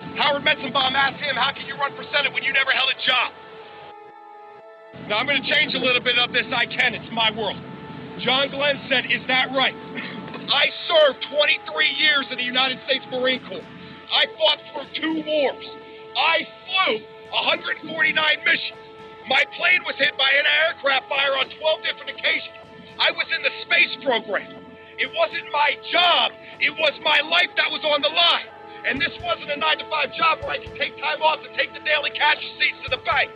Howard Metzenbaum asked him, How can you run for Senate when you never held a job? Now, I'm going to change a little bit of this. I can. It's my world. John Glenn said, Is that right? I served 23 years in the United States Marine Corps. I fought for two wars. I flew 149 missions. My plane was hit by antiaircraft fire on 12 different occasions. I was in the space program. It wasn't my job, it was my life that was on the line. And this wasn't a nine to five job where I could take time off to take the daily cash receipts to the bank.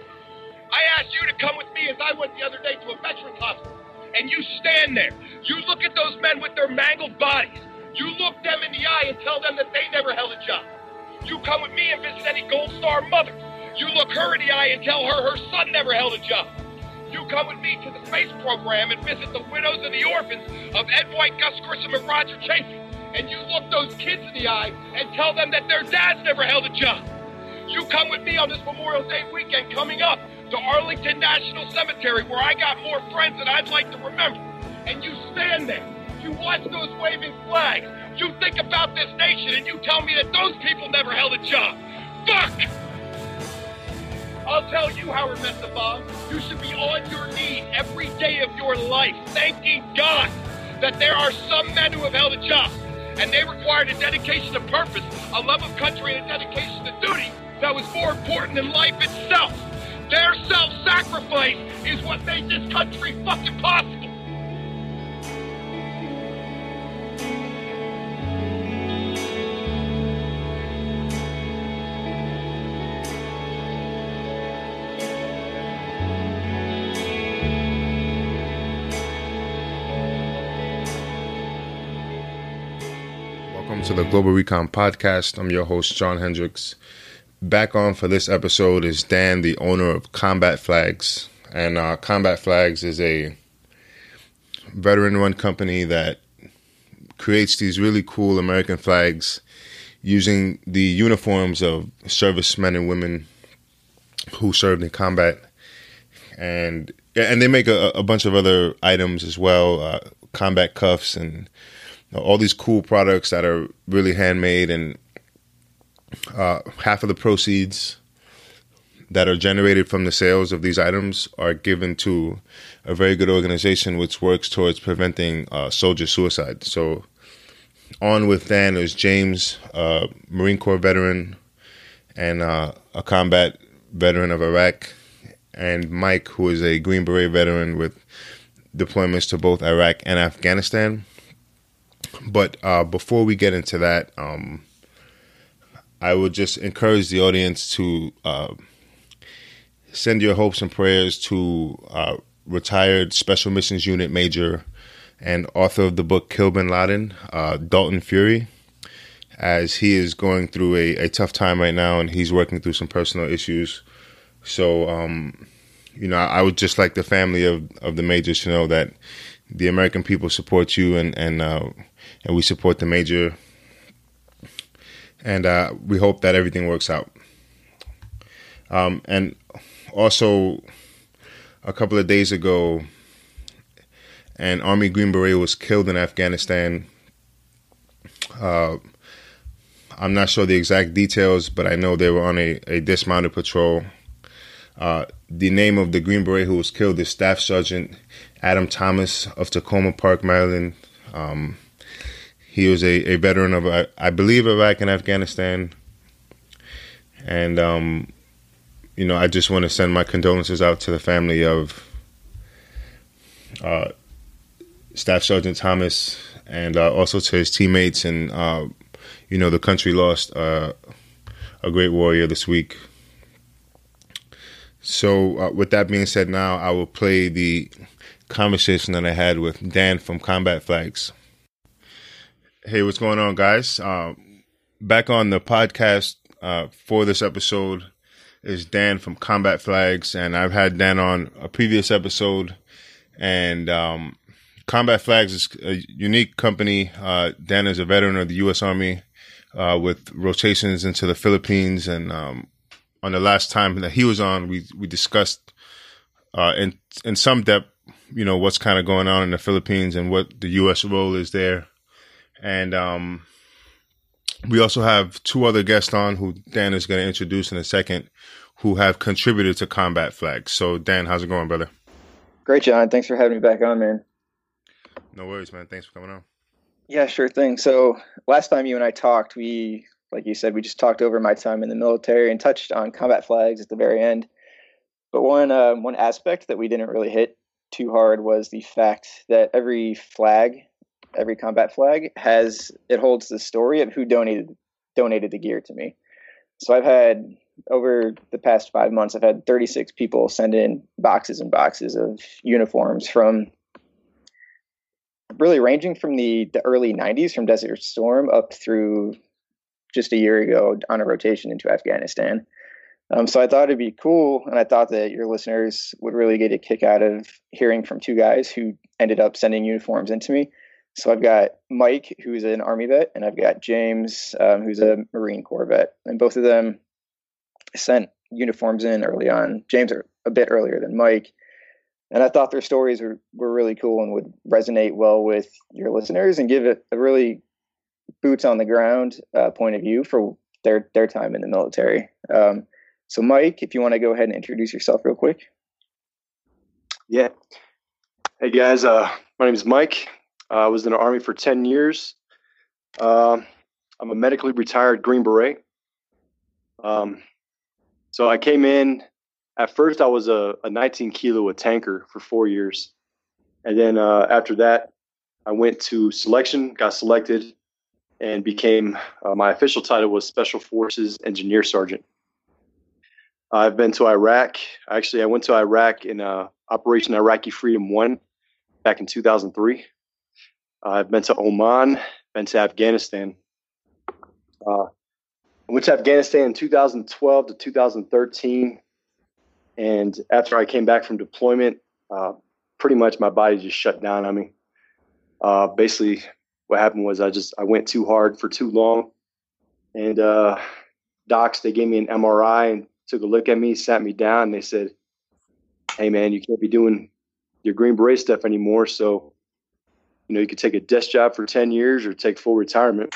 I asked you to come with me as I went the other day to a veterans hospital. And you stand there. You look at those men with their mangled bodies. You look them in the eye and tell them that they never held a job. You come with me and visit any Gold Star mother. You look her in the eye and tell her her son never held a job. You come with me to the space program and visit the widows and the orphans of Ed White, Gus Grissom, and Roger Chaffee and you look those kids in the eye and tell them that their dads never held a job. You come with me on this Memorial Day weekend coming up to Arlington National Cemetery where I got more friends than I'd like to remember. And you stand there. You watch those waving flags. You think about this nation and you tell me that those people never held a job. Fuck! I'll tell you, Howard Metzenbaum, you should be on your knees every day of your life thanking God that there are some men who have held a job and they required a dedication to purpose, a love of country, and a dedication to duty that was more important than life itself. Their self sacrifice is what made this country fucking possible. To the Global Recon Podcast. I'm your host, John Hendricks. Back on for this episode is Dan, the owner of Combat Flags. And uh, Combat Flags is a veteran run company that creates these really cool American flags using the uniforms of servicemen and women who served in combat. And and they make a, a bunch of other items as well, uh, combat cuffs and all these cool products that are really handmade, and uh, half of the proceeds that are generated from the sales of these items are given to a very good organization which works towards preventing uh, soldier suicide. So, on with Dan is James, uh, Marine Corps veteran and uh, a combat veteran of Iraq, and Mike, who is a Green Beret veteran with deployments to both Iraq and Afghanistan. But uh, before we get into that, um, I would just encourage the audience to uh, send your hopes and prayers to uh, retired Special Missions Unit Major and author of the book Kill Bin Laden, uh, Dalton Fury, as he is going through a, a, tough time right now and he's working through some personal issues. So, um, you know, I would just like the family of, of the majors to know that the American people support you and, and uh, and we support the major. And uh, we hope that everything works out. Um, and also, a couple of days ago, an Army Green Beret was killed in Afghanistan. Uh, I'm not sure the exact details, but I know they were on a, a dismounted patrol. Uh, the name of the Green Beret who was killed is Staff Sergeant Adam Thomas of Takoma Park, Maryland. Um, he was a, a veteran of, I, believe, Iraq and Afghanistan. And, um, you know, I just want to send my condolences out to the family of uh, Staff Sergeant Thomas and uh, also to his teammates. And, uh, you know, the country lost uh, a great warrior this week. So, uh, with that being said, now I will play the conversation that I had with Dan from Combat Flags. Hey, what's going on, guys? Uh, back on the podcast uh, for this episode is Dan from Combat Flags, and I've had Dan on a previous episode. And um, Combat Flags is a unique company. Uh, Dan is a veteran of the U.S. Army uh, with rotations into the Philippines, and um, on the last time that he was on, we we discussed uh, in in some depth, you know, what's kind of going on in the Philippines and what the U.S. role is there and um, we also have two other guests on who Dan is going to introduce in a second who have contributed to Combat Flags. So, Dan, how's it going, brother? Great, John. Thanks for having me back on, man. No worries, man. Thanks for coming on. Yeah, sure thing. So, last time you and I talked, we, like you said, we just talked over my time in the military and touched on combat flags at the very end. But one uh, one aspect that we didn't really hit too hard was the fact that every flag every combat flag has it holds the story of who donated donated the gear to me. So I've had over the past five months, I've had 36 people send in boxes and boxes of uniforms from really ranging from the, the early 90s from Desert Storm up through just a year ago on a rotation into Afghanistan. Um, so I thought it'd be cool, and I thought that your listeners would really get a kick out of hearing from two guys who ended up sending uniforms into me. So I've got Mike, who's an Army vet, and I've got James, um, who's a Marine Corps vet, and both of them sent uniforms in early on. James a bit earlier than Mike, and I thought their stories were, were really cool and would resonate well with your listeners and give it a really boots on the ground uh, point of view for their their time in the military. Um, so, Mike, if you want to go ahead and introduce yourself real quick. Yeah. Hey guys, uh, my name is Mike. Uh, I was in the Army for 10 years. Uh, I'm a medically retired Green Beret. Um, so I came in, at first, I was a, a 19 kilo a tanker for four years. And then uh, after that, I went to selection, got selected, and became uh, my official title was Special Forces Engineer Sergeant. I've been to Iraq. Actually, I went to Iraq in uh, Operation Iraqi Freedom 1 back in 2003. Uh, I've been to Oman, been to Afghanistan. Uh, I went to Afghanistan in 2012 to 2013. And after I came back from deployment, uh, pretty much my body just shut down on me. Uh, basically, what happened was I just I went too hard for too long, and uh, docs they gave me an MRI and took a look at me, sat me down, and they said, "Hey man, you can't be doing your Green Beret stuff anymore. So you know, you could take a desk job for 10 years or take full retirement.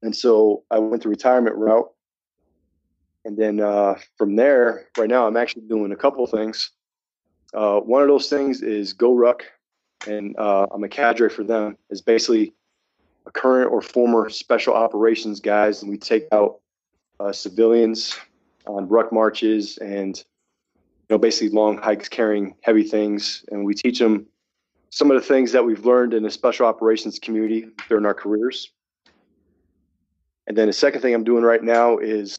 And so I went the retirement route. And then uh, from there, right now, I'm actually doing a couple things. Uh, one of those things is GORUCK, and uh, I'm a cadre for them. It's basically a current or former special operations guys, and we take out uh, civilians on ruck marches and you know basically long hikes carrying heavy things, and we teach them some of the things that we've learned in the special operations community during our careers. And then the second thing I'm doing right now is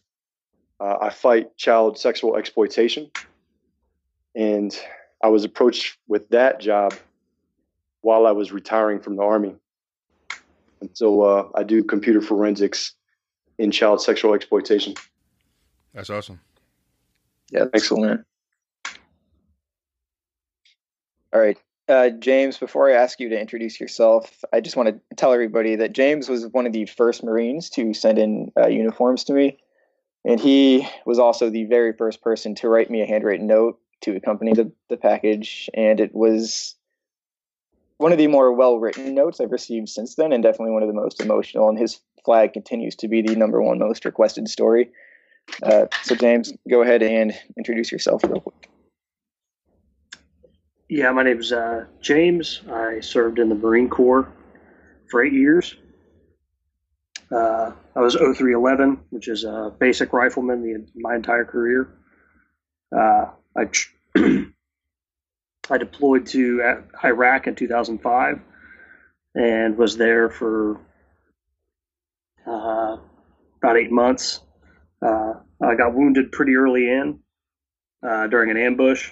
uh, I fight child sexual exploitation. And I was approached with that job while I was retiring from the Army. And so uh, I do computer forensics in child sexual exploitation. That's awesome. Yeah, excellent. All right. Uh, James, before I ask you to introduce yourself, I just want to tell everybody that James was one of the first Marines to send in uh, uniforms to me. And he was also the very first person to write me a handwritten note to accompany the, the package. And it was one of the more well written notes I've received since then, and definitely one of the most emotional. And his flag continues to be the number one most requested story. Uh, so, James, go ahead and introduce yourself real quick. Yeah, my name is uh, James. I served in the Marine Corps for eight years. Uh, I was 0311, which is a basic rifleman the, my entire career. Uh, I I deployed to Iraq in 2005 and was there for uh, about eight months. Uh, I got wounded pretty early in uh, during an ambush.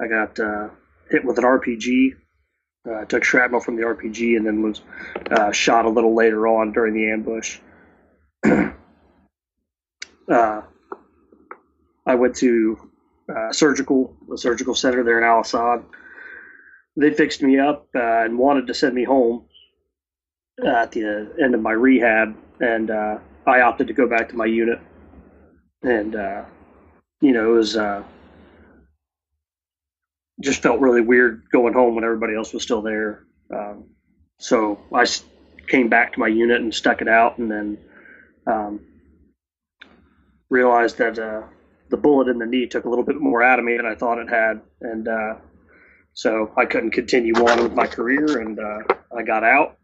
I got hit with an RPG. Uh, took shrapnel from the RPG and then was uh, shot a little later on during the ambush. uh, I went to uh, surgical, a surgical center there in Al Asad. They fixed me up uh, and wanted to send me home at the end of my rehab, and uh, I opted to go back to my unit. And you know, it was just felt really weird going home when everybody else was still there. Um, so I came back to my unit and stuck it out, and then um, realized that uh, the bullet in the knee took a little bit more out of me than I thought it had, and uh, so I couldn't continue on with my career, and uh, I got out.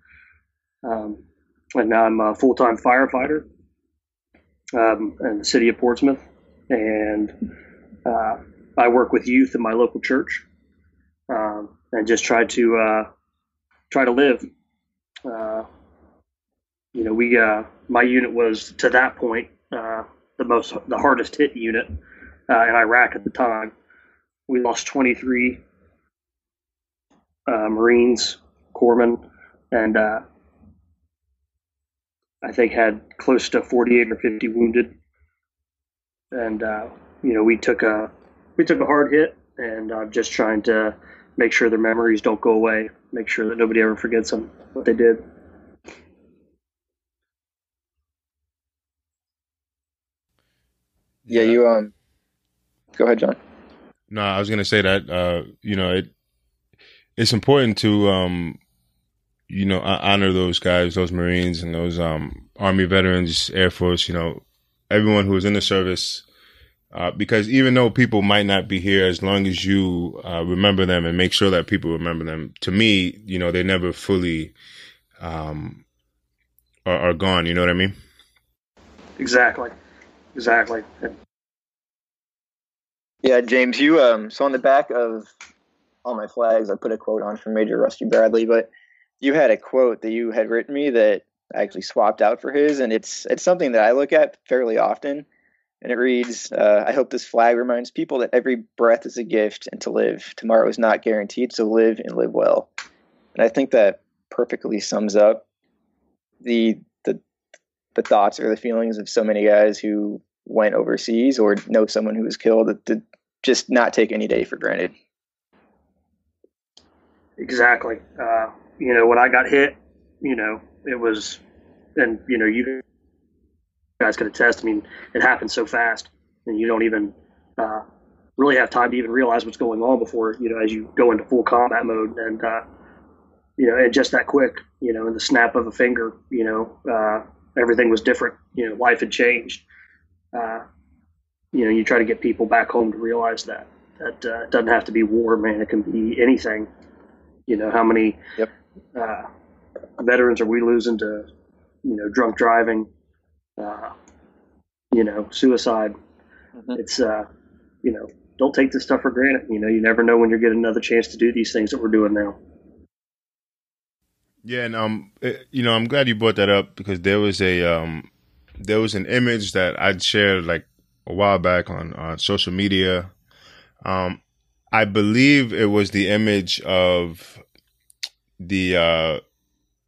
Um, and now I'm a full time firefighter um, in the city of Portsmouth, and uh, I work with youth in my local church, um, and just try to uh, try to live. Uh, you know, we uh, my unit was to that point uh, the most the hardest hit unit uh, in Iraq at the time. We lost 23 Marines, corpsmen, and I think had close to 48 or 50 wounded, and uh, you know we took a we took a hard hit, and I'm just trying to make sure their memories don't go away, make sure that nobody ever forgets them what they did. Yeah, you um, go ahead, John. No, I was gonna say that uh, you know it it's important to um you know, honor those guys, those Marines and those um, Army veterans, Air Force, you know, everyone who was in the service. Uh, because even though people might not be here, as long as you uh, remember them and make sure that people remember them, to me, you know, they never fully um, are, are gone. You know what I mean? Exactly. Exactly. Yeah, James, you um so on the back of all my flags I put a quote on from Major Rusty Bradley, but you had a quote that you had written me that I actually swapped out for his, and it's it's something that I look at fairly often. And it reads, uh, "I hope this flag reminds people that every breath is a gift, and to live tomorrow is not guaranteed. So live and live well." And I think that perfectly sums up the the the thoughts or the feelings of so many guys who went overseas or know someone who was killed. To just not take any day for granted. Exactly. Uh, you know, when I got hit, you know, it was, and you know, you guys could attest. I mean, it happens so fast, and you don't even uh, really have time to even realize what's going on before you know, as you go into full combat mode, and uh, you know, and just that quick, you know, in the snap of a finger, you know, uh, everything was different. You know, life had changed. Uh, you know, you try to get people back home to realize that that uh, it doesn't have to be war, man. It can be anything. You know, how many yep uh, veterans are we losing to, you know, drunk driving, uh, you know, suicide. Mm-hmm. It's, uh, you know, don't take this stuff for granted. You know, you never know when you're getting another chance to do these things that we're doing now. Yeah, and um, it, eh, you know, I'm glad you brought that up because there was a um, there was an image that I'd shared like a while back on on social media. Um, I believe it was the image of the uh,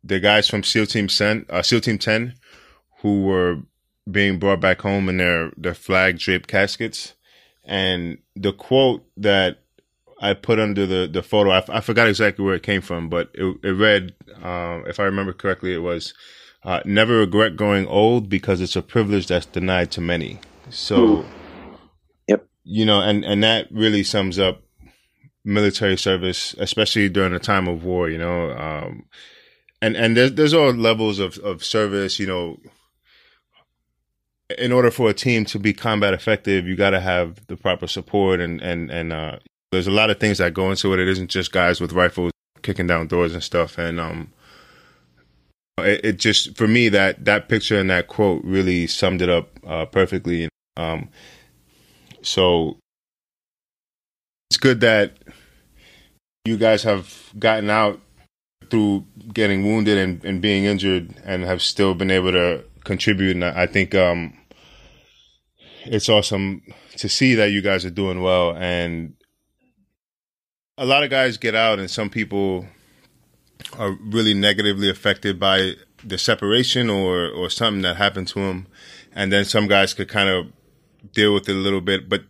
the guys from SEAL Team Ten, uh, SEAL Team Ten, who were being brought back home in their their flag draped caskets, and the quote that I put under the the photo, I, I forgot exactly where it came from, but it, it read, uh, if I remember correctly, it was. Uh, never regret going old because it's a privilege that's denied to many. So, yep, you know, and and that really sums up military service, especially during a time of war, you know. Um, and and there's there's all levels of of service, you know. In order for a team to be combat effective, you got to have the proper support, and and and uh, there's a lot of things that go into it. It isn't just guys with rifles kicking down doors and stuff. And um, it, it just for me that that picture and that quote really summed it up uh, perfectly. Um, so it's good that you guys have gotten out through getting wounded and, and being injured and have still been able to contribute. And I think um, it's awesome to see that you guys are doing well. And a lot of guys get out, and some people are really negatively affected by the separation or or something that happened to them. And then some guys could kind of deal with it a little bit, but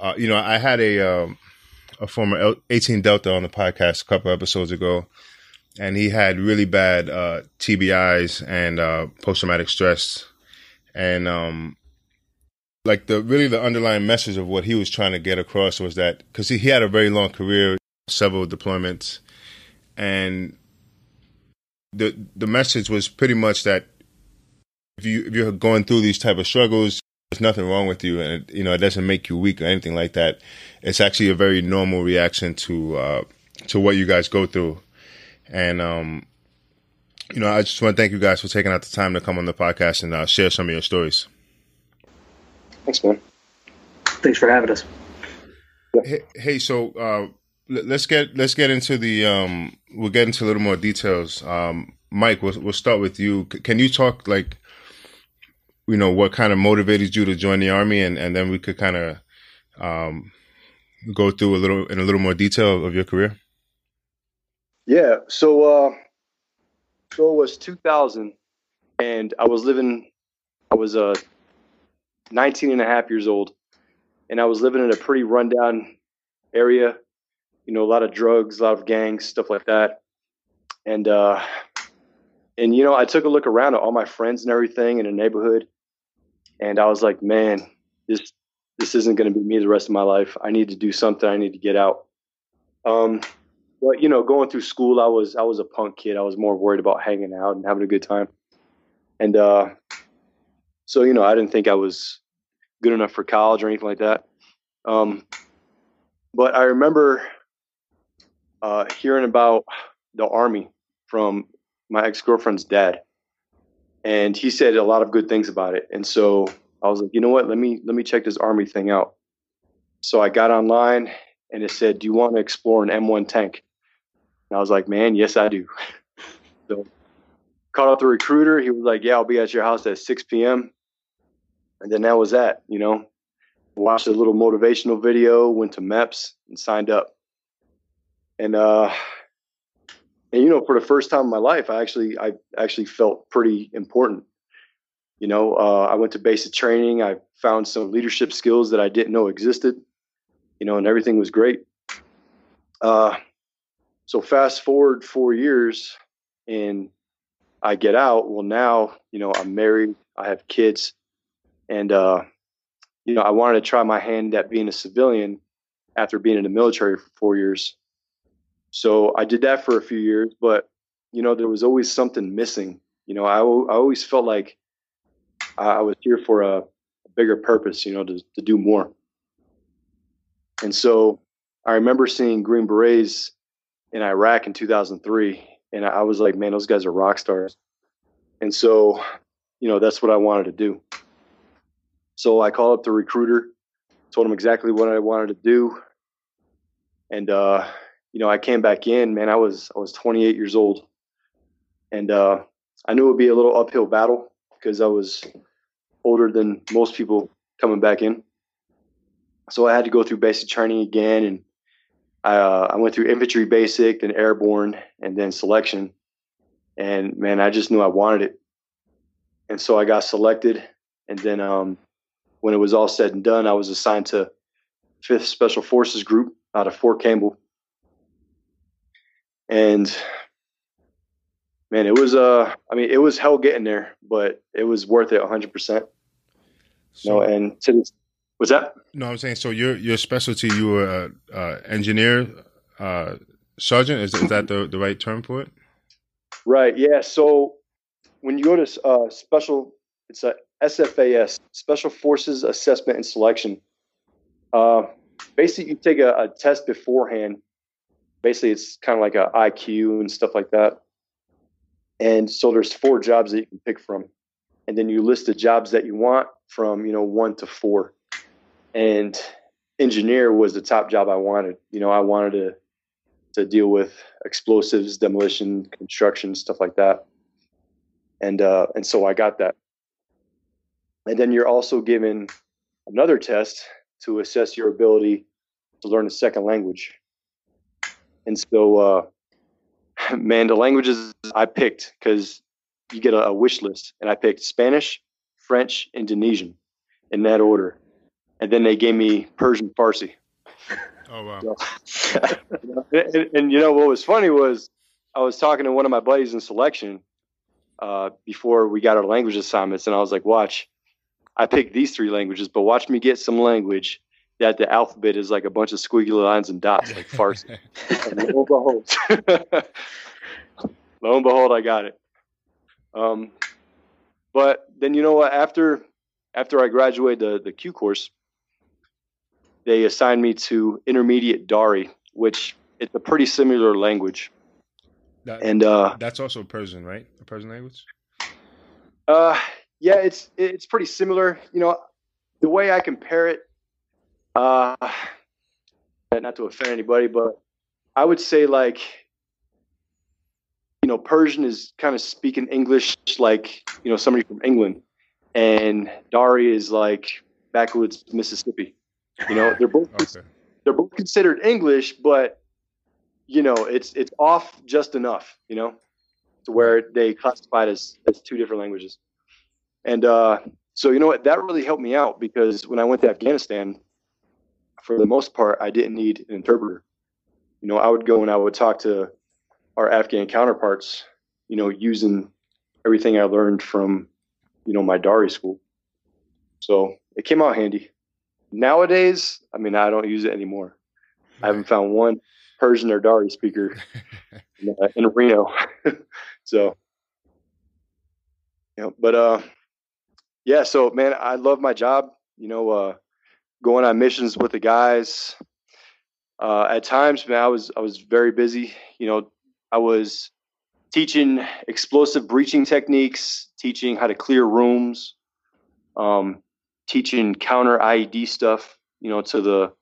uh, you know, I had a um, a former 18 Delta on the podcast a couple episodes ago, and he had really bad uh, TBIs and uh, post traumatic stress, and um, like the really the underlying message of what he was trying to get across was that because he, he had a very long career, several deployments, and the the message was pretty much that if you if you're going through these type of struggles, there's nothing wrong with you, and it, you know it doesn't make you weak or anything like that. It's actually a very normal reaction to uh, to what you guys go through, and um, you know I just want to thank you guys for taking out the time to come on the podcast and uh, share some of your stories. Thanks, man. Thanks for having us. Hey, hey so uh, let's get let's get into the um, we'll get into a little more details. Um, Mike, we'll, we'll start with you. Can you talk like you know what kind of motivated you to join the army and and then we could kind of um, go through a little in a little more detail of your career yeah so uh so it was 2000 and i was living i was uh 19 and a half years old and i was living in a pretty rundown area you know a lot of drugs a lot of gangs stuff like that and uh and you know i took a look around at all my friends and everything in the neighborhood and I was like, man, this this isn't going to be me the rest of my life. I need to do something. I need to get out. Um, but you know, going through school, I was I was a punk kid. I was more worried about hanging out and having a good time, and uh, so you know, I didn't think I was good enough for college or anything like that. Um, but I remember uh, hearing about the army from my ex girlfriend's dad, and he said a lot of good things about it. And so I was like, you know what? Let me let me check this army thing out. So I got online and it said, "Do you want to explore an M1 tank?" And I was like, "Man, yes, I do." so called up the recruiter. He was like, "Yeah, I'll be at your house at 6 p.m." And then that was that. You know, watched a little motivational video, went to MEPS, and signed up. And uh, and you know for the first time in my life i actually i actually felt pretty important. You know uh, i went to basic training. I found some leadership skills that i didn't know existed you know and everything was great. Uh, so fast forward four years and i get out. Well now you know i'm married. I have kids and uh, you know i wanted to try my hand at being a civilian after being in the military for four years so I did that for a few years, but you know, there was always something missing. You know, I, I always felt like I was here for a, a bigger purpose, you know, to, to do more. And so I remember seeing Green Berets in Iraq in 2003, and I was like, man, those guys are rock stars. And so, you know, that's what I wanted to do. So I called up the recruiter, told him exactly what I wanted to do. And, uh, you know, I came back in, man, I was I was 28 years old, and uh, I knew it would be a little uphill battle because I was older than most people coming back in. So I had to go through basic training again, and I, uh, I went through infantry basic, then airborne, and then selection. And man, I just knew I wanted it, and so I got selected. And then um, when it was all said and done, I was assigned to Fifth Special Forces Group out of Fort Campbell and man, it was uh, I mean, it was hell getting there, but it was worth it 100. percent No, and to this, what's that? No, I'm saying so. Your your specialty, you were a, a engineer, uh, sergeant. Is, is that the the right term for it? Right. Yeah. So when you go to uh, special, it's a SFAS, Special Forces Assessment and Selection. Uh, basically, you take a, a test beforehand basically it's kind of like a IQ and stuff like that. And so there's four jobs that you can pick from. And then you list the jobs that you want from, you know, one to four. And engineer was the top job I wanted. You know, I wanted to to deal with explosives, demolition, construction, stuff like that. And uh, and so I got that. And then you're also given another test to assess your ability to learn a second language. And so, uh, man, the languages I picked because you get a, a, wish list, and I picked Spanish, French, Indonesian in that order, and then they gave me Persian, Farsi. Oh wow! So, and, and, and, you know what was funny was I was talking to one of my buddies in selection uh, before we got our language assignments, and I was like, "Watch, I picked these three languages, but watch me get some language that the alphabet is like a bunch of squiggly lines and dots, like Farsi. and lo and behold, lo and behold, I got it. Um, but then you know what? After after I graduated the the Q course, they assigned me to intermediate Dari, which it's a pretty similar language. That, And uh, that's also Persian, right? A Persian language. Uh, yeah, it's it's pretty similar. You know, the way I compare it, uh, not to offend anybody, but I would say like, you know, Persian is kind of speaking English like you know somebody from England, and Dari is like backwoods Mississippi. You know, they're both Okay. they're both considered English, but you know, it's it's off just enough, you know, to where they classify it as as two different languages. And uh, so, you know what, that really helped me out because when I went to Afghanistan, for the most part, I didn't need an interpreter. You know, I would go and I would talk to our Afghan counterparts, you know, using everything I learned from, you know, my Dari school. So it came out handy. Nowadays, I mean, I don't use it anymore. I haven't found one Persian or Dari speaker in, uh, in Reno. so, you know, but uh, yeah. So, man, I love my job. You know, uh, going on missions with the guys. Uh, at times, man, I was I was very busy. You know, I was teaching explosive breaching techniques, teaching how to clear rooms, um, teaching counter IED stuff. You know, to the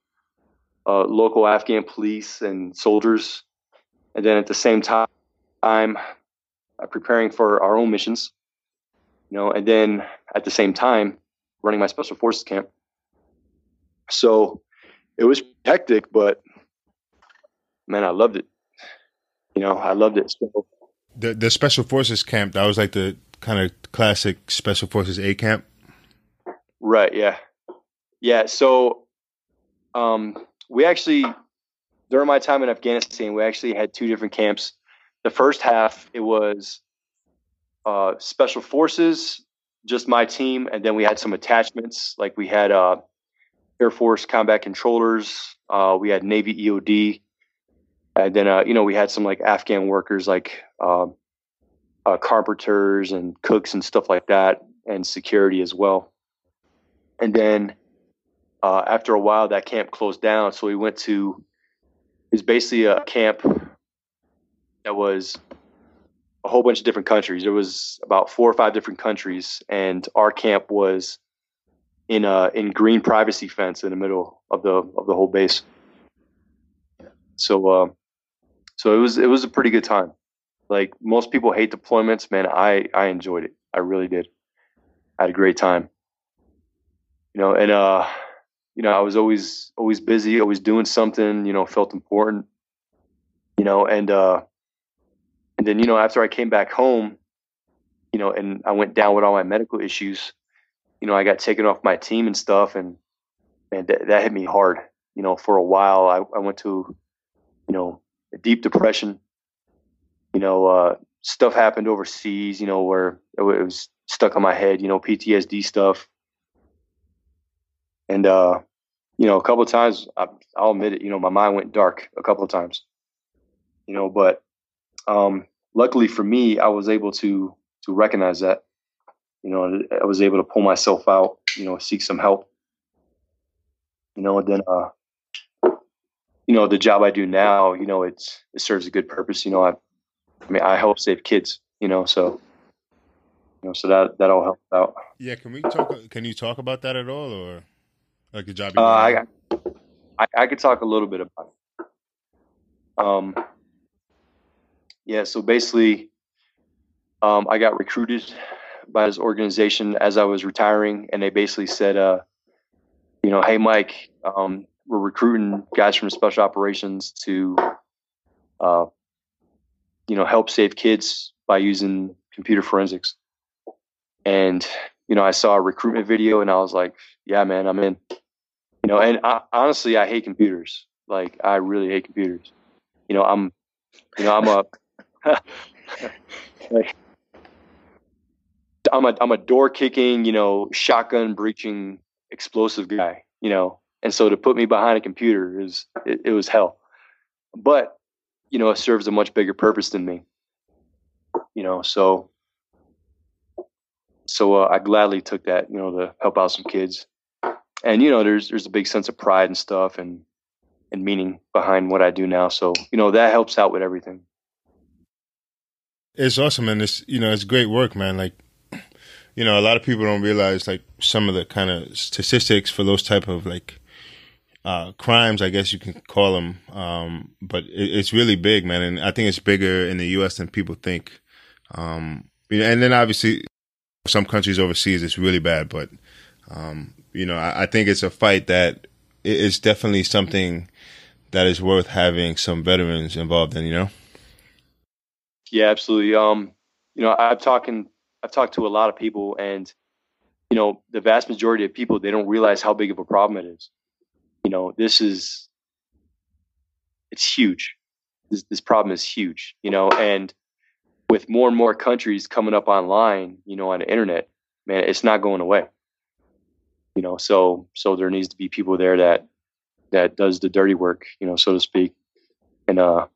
uh, local Afghan police and soldiers, and then at the same time, I'm uh, preparing for our own missions. You know, and then at the same time, running my special forces camp. So it was hectic, but man, I loved it. You know, I loved it. So The the special forces camp that was like the kind of classic special forces A camp. Right. Yeah. Yeah. So, um, we actually, during my time in Afghanistan, we actually had two different camps. The first half, it was uh, special forces, just my team, and then we had some attachments. Like we had uh, Air Force combat controllers, uh, we had Navy EOD, and then uh, you know we had some like Afghan workers, like uh, uh, carpenters and cooks and stuff like that, and security as well and then uh, after a while that camp closed down so we went to it was basically a camp that was a whole bunch of different countries. There was about four or five different countries and our camp was in a in green privacy fence in the middle of the of the whole base. So uh, so it was it was a pretty good time. Like most people hate deployments man. I i enjoyed it. I really did. I had a great time. You know, and uh, you know, I was always always busy, always doing something, you know, felt important, you know, and uh, then you know, after I came back home, you know, and I went down with all my medical issues, you know, I got taken off my team and stuff, and and th- that hit me hard, you know, for a while. I, I went to, you know, a deep depression. You know, uh, stuff happened overseas, you know, where it was stuck on my head, you know, PTSD stuff and uh, you know, a couple of times I, I'll admit it, you know, my mind went dark a couple of times. You know, but um, luckily for me, I was able to to recognize that. You know, I was able to pull myself out. You know, seek some help. You know, and then uh, you know, the job I do now, you know, it's it serves a good purpose. You know, I, I mean, I help save kids. You know, so you know, so that that all helps out. Yeah, can we talk? Can you talk about that at all, or like the job? you Uh, I. I I could talk a little bit about it. Um, yeah, so basically, um, I got recruited by this organization as I was retiring, and they basically said, uh, you know, hey, Mike, um, we're recruiting guys from special operations to, uh, you know, help save kids by using computer forensics. And you know, I saw a recruitment video, and I was like, yeah, man, I'm in. You know, and I, honestly, I hate computers. Like, I really hate computers. You know, I'm, you know, I'm a, like, I'm a, I'm a door kicking, you know, shotgun breaching, explosive guy. You know, and so to put me behind a computer is, it, it was hell. But, you know, it serves a much bigger purpose than me. You know, so so uh, I gladly took that, you know, to help out some kids. And you know, there's there's a big sense of pride and stuff, and and meaning behind what I do now. So you know, that helps out with everything. It's awesome, and it's you know, it's great work, man. Like, you know, a lot of people don't realize like some of the kind of statistics for those type of like uh, crimes, I guess you can call them. Um, but it, it's really big, man, and I think it's bigger in the U.S. than people think. Um, and then obviously some countries overseas it's really bad, but um, you know I, I, think it's a fight that it's definitely something that is worth having some veterans involved in. You know. Yeah, absolutely. Um, you know, I've talking I've talked to a lot of people, and you know, the vast majority of people they don't realize how big of a problem it is. You know, this is it's huge. This this problem is huge. You know, and with more and more countries coming up online, you know, on the internet, man, it's not going away. You know, so so there needs to be people there that that does the dirty work, you know, so to speak, and uh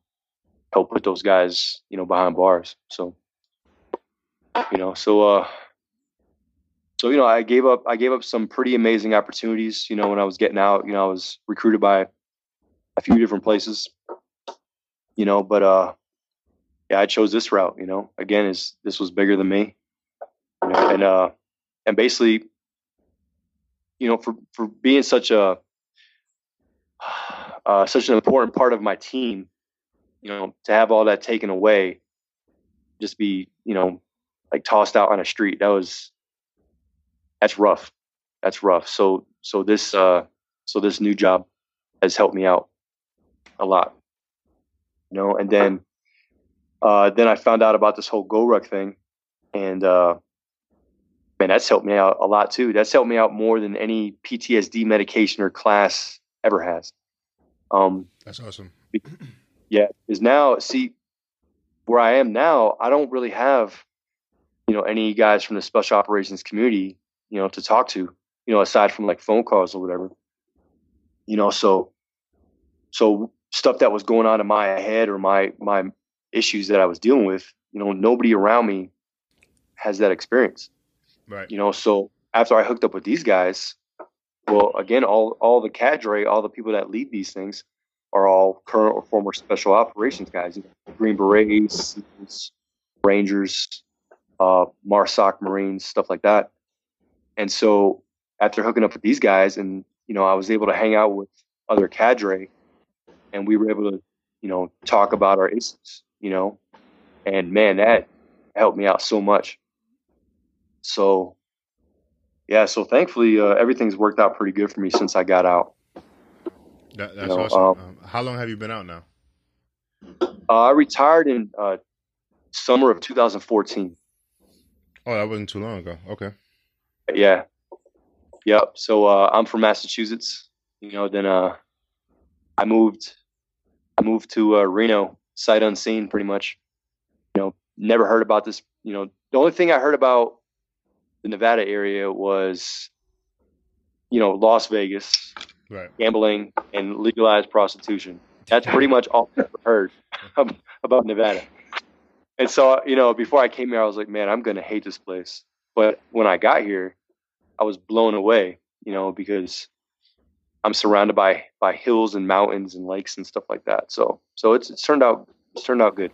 help put those guys, you know, behind bars. So you know, so uh so you know, I gave up I gave up some pretty amazing opportunities, you know, when I was getting out, you know, I was recruited by a few different places. You know, but uh yeah, I chose this route. You know, again, is this was bigger than me, you know, and uh, and basically, you know, for for being such a uh, such an important part of my team, you know, to have all that taken away, just be, you know, like tossed out on a street. That was that's rough. That's rough. So so this uh so this new job has helped me out a lot. You know, and then uh, then I found out about this whole GORUCK thing, and uh, man, that's helped me out a lot too. That's helped me out more than any PTSD medication or class ever has. Um, that's awesome. yeah, is now see where I am now. I don't really have you know any guys from the special operations community you know to talk to you know aside from like phone calls or whatever. You know, so so stuff that was going on in my head or my my issues that I was dealing with, you know, nobody around me has that experience. Right. You know, so after I hooked up with these guys, well, again, all all the cadre, all the people that lead these things are all current or former special operations guys, Green Berets, Rangers, uh, MARSOC Marines, stuff like that. And so after hooking up with these guys, and you know, I was able to hang out with other cadre, and we were able to, you know, talk about our issues you know, and man, that helped me out so much. So, yeah, so thankfully uh, everything's worked out pretty good for me since I got out. That, that's you know, awesome. Um, um, how long have you been out now? Uh, I retired in uh, summer of 2014. Oh, that wasn't too long ago. Okay. Yeah. Yep. So uh, I'm from Massachusetts. You know, then uh, I moved. I moved to uh, Reno sight unseen, pretty much. You know, never heard about this. You know, the only thing I heard about the Nevada area was, you know, Las Vegas, right. gambling, and legalized prostitution. That's pretty much all I ever heard about Nevada. And so, you know, before I came here, I was like, man, I'm going to hate this place. But when I got here, I was blown away, you know, because I'm surrounded by by hills and mountains and lakes and stuff like that. So so it's it's turned out it's turned out good.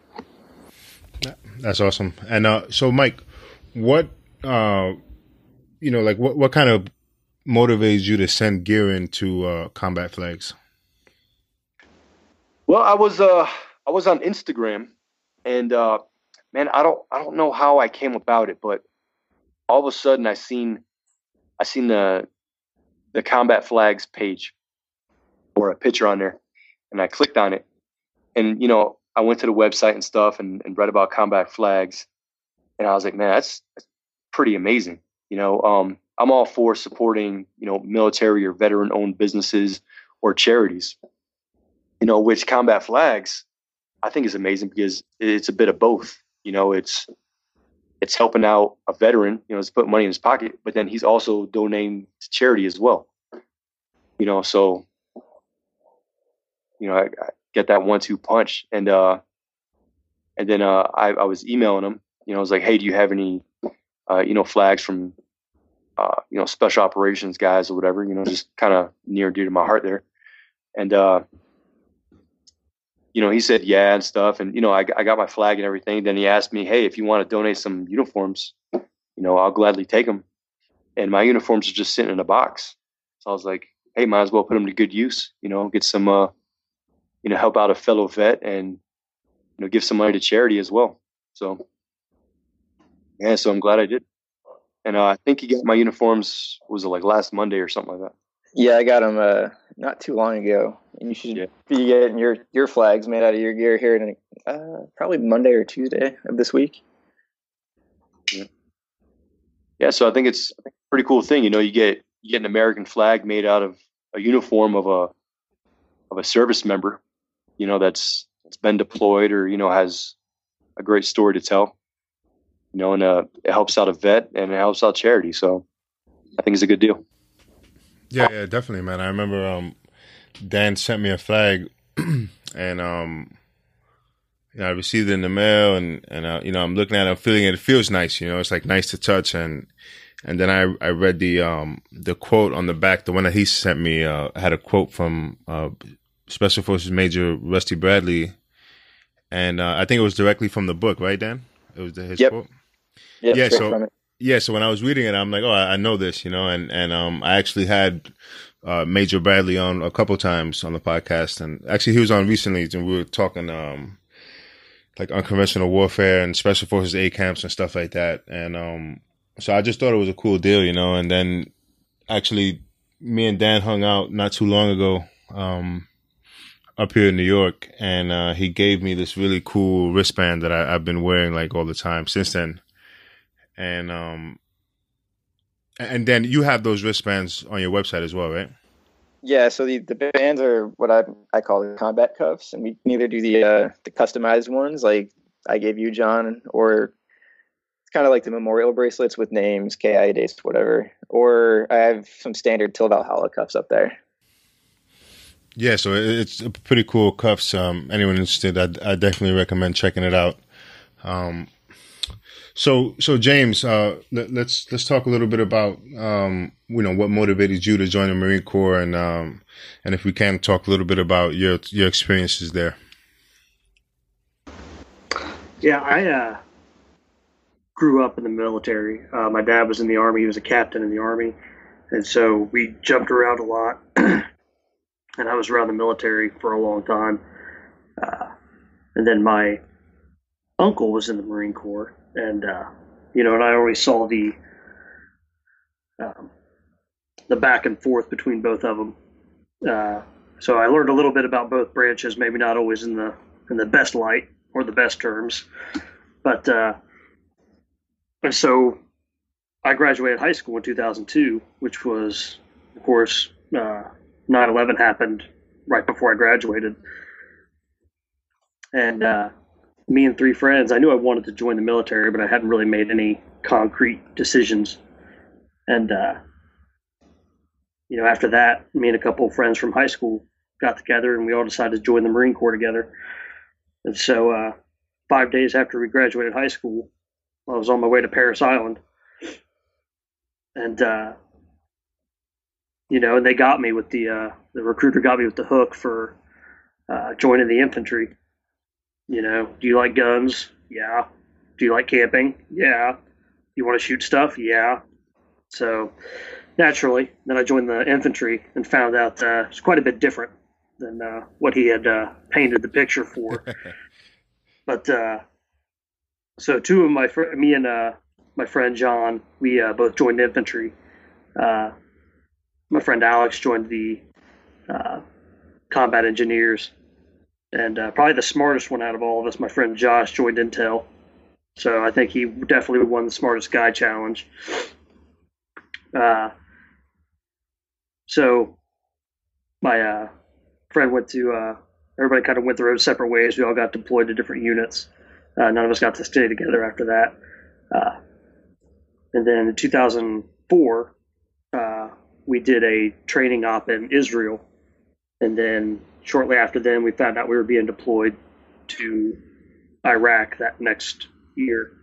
That's awesome. And uh, so, Mike, what uh, you know, like what what kind of motivates you to send gear into uh, combat flags? Well, I was uh I was on Instagram, and uh, man, I don't I don't know how I came about it, but all of a sudden I seen I seen the the combat flags page or a picture on there and I clicked on it and you know I went to the website and stuff and, and read about combat flags and I was like man that's, that's pretty amazing you know um, I'm all for supporting you know military or veteran owned businesses or charities you know which combat flags I think is amazing because it's a bit of both you know it's it's helping out a veteran, you know, it's putting money in his pocket, but then he's also donating to charity as well. You know, so you know, I, I get that one-two punch, and uh, and then uh, I, I was emailing him. You know, I was like, "Hey, do you have any uh, you know, flags from, uh, you know, special operations guys or whatever, you know, just kind of near and dear to my heart there. And, uh, you know, he said, yeah, and stuff. And, you know, I, I got my flag and everything. Then he asked me, Hey, if you want to donate some uniforms, you know, I'll gladly take them. And my uniforms are just sitting in a box. So I was like, Hey, might as well put them to good use, you know, get some, uh, you know, help out a fellow vet and, you know, give some money to charity as well. So, yeah, so I'm glad I did. And uh, I think he got my uniforms, was it like last Monday or something like that? Yeah, I got them uh, not too long ago. And you should yeah. be getting your, your flags made out of your gear here in uh, probably Monday or Tuesday of this week. Yeah. yeah, so I think it's a pretty cool thing. You know, you get you get an American flag made out of a uniform of a of a service member, you know, that's that's been deployed or you know has a great story to tell. You know, and uh, it helps out a vet and it helps out charity. So I think it's a good deal. Yeah, yeah, definitely, man. I remember um, Dan sent me a flag, and um, you know, I received it in the mail, and and uh, you know, I'm looking at it, I'm feeling it. It feels nice, you know. It's like nice to touch, and and then I I read the um the quote on the back. The one that he sent me uh, had a quote from uh, Special Forces Major Rusty Bradley, and uh, I think it was directly from the book, right, Dan? It was the, his yep. quote. Yep, yeah. So yeah, so when I was reading it, I'm like, oh, I, I know this, you know, and and um, I actually had uh, Major Bradley on a couple times on the podcast, and actually he was on recently, and we were talking um, like unconventional warfare and special forces A camps and stuff like that, and um, so I just thought it was a cool deal, you know, and then actually me and Dan hung out not too long ago. Um, up here in New York, and uh, he gave me this really cool wristband that I, have been wearing like all the time since then. And um, and then you have those wristbands on your website as well, right? Yeah. So the, the bands are what I I call the combat cuffs, and we can either do the uh, the customized ones like I gave you, John, or it's kind of like the memorial bracelets with names, KI dates, whatever. Or I have some standard Till Valhalla cuffs up there. Yeah, so it's pretty cool cuffs. Um, anyone interested, I, I definitely recommend checking it out. Um, so, so James, uh, let, us let's, let's talk a little bit about um, you know what motivated you to join the Marine Corps, and um, and if we can talk a little bit about your your experiences there. Yeah, I uh, grew up in the military. Uh, my dad was in the army; he was a captain in the army, and so we jumped around a lot. and I was around the military for a long time. Uh, and then my uncle was in the Marine Corps, and uh, you know, and I always saw the um, the back and forth between both of them. Uh, so I learned a little bit about both branches, maybe not always in the in the best light or the best terms, but uh, and so I graduated high school in 2002, which was, of course, uh, 9/11 happened right before I graduated, and uh, me and three friends. I knew I wanted to join the military, but I hadn't really made any concrete decisions. And uh, you know, after that, me and a couple of friends from high school got together, and we all decided to join the Marine Corps together. And so, uh, five days after we graduated high school, I was on my way to Parris Island, and uh, you know, and they got me with the uh, the recruiter got me with the hook for uh, joining the infantry. You know, do you like guns? Yeah. Do you like camping? Yeah. You want to shoot stuff? Yeah. So naturally, then I joined the infantry and found out uh, it's quite a bit different than uh, what he had uh, painted the picture for. but uh, so two of my fr- me and uh, my friend John, we uh, both joined infantry. Uh, my friend Alex joined the uh, combat engineers, and uh, probably the smartest one out of all of us, my friend Josh joined Intel. So I think he definitely won the smartest guy challenge. Uh, so my uh, friend went to. Uh, everybody kind of went their own separate ways. We all got deployed to different units. Uh, none of us got to stay together after that. Uh, and then in 2004, we did a training op in Israel, and then shortly after then, we found out we were being deployed to Iraq that next year.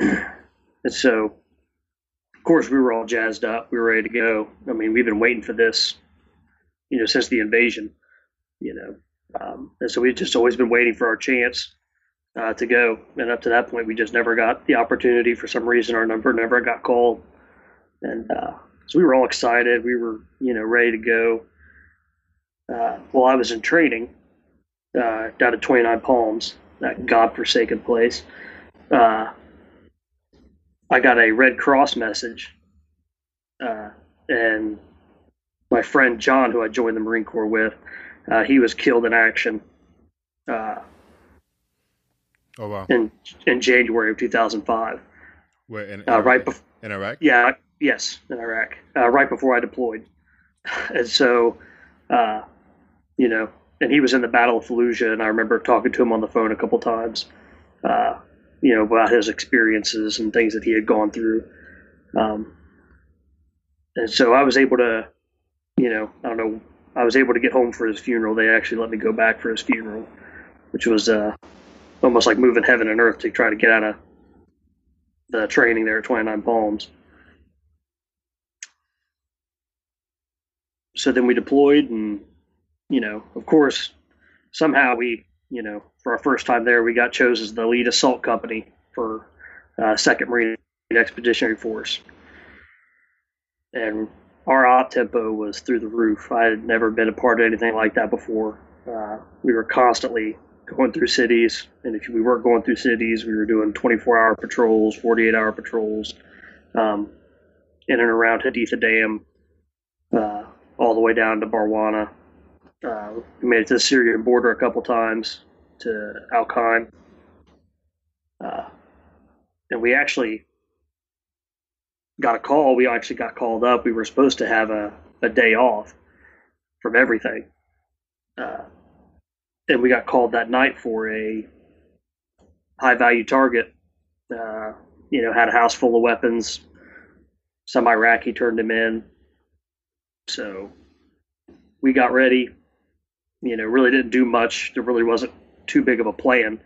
and so, of course, we were all jazzed up. We were ready to go. I mean, we've been waiting for this, you know, since the invasion, you know. Um, and so we've just always been waiting for our chance uh, to go. And up to that point, we just never got the opportunity for some reason. Our number never got called. And uh, so we were all excited. We were, you know, ready to go. Uh, while I was in training uh, down at 29 Palms, that godforsaken place, uh, I got a Red Cross message. Uh, and my friend John, who I joined the Marine Corps with, uh, he was killed in action uh, Oh wow. in in January of 2005. Where in, Uh, right before, in Iraq? yeah, yes, in Iraq, uh, right before I deployed, and so, uh, you know, and he was in the Battle of Fallujah, and I remember talking to him on the phone a couple times, uh, you know, about his experiences and things that he had gone through, um, and so I was able to, you know, I don't know, I was able to get home for his funeral. They actually let me go back for his funeral, which was uh, almost like moving heaven and earth to try to get out of the training there at 29 Palms. So then we deployed, and you know, of course, somehow we, you know, for our first time there, we got chosen as the lead assault company for uh, Second Marine Expeditionary Force, and our op tempo was through the roof. I had never been a part of anything like that before. Uh, we were constantly going through cities, and if we weren't going through cities, we were doing 24-hour patrols, 48-hour patrols, um, in and around Haditha Dam, uh, all the way down to Barwana. Uh, we made it to the Syrian border a couple times to Al Qaim. Uh, and we actually got a call. We actually got called up. We were supposed to have a, a day off from everything. Uh, and we got called that night for a high value target. Uh, you know, had a house full of weapons. Some Iraqi turned him in. So we got ready. You know, really didn't do much. There really wasn't too big of a plan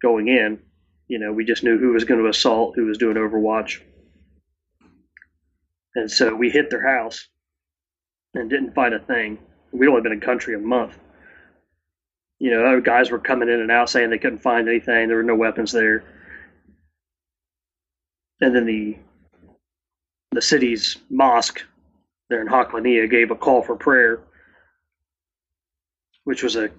going in. You know, we just knew who was going to assault, who was doing Overwatch. And so we hit their house and didn't find a thing. We'd only been in country a month. You know, guys were coming in and out saying they couldn't find anything. There were no weapons there. And then the the city's mosque there in Haklania gave a call for prayer, which was a,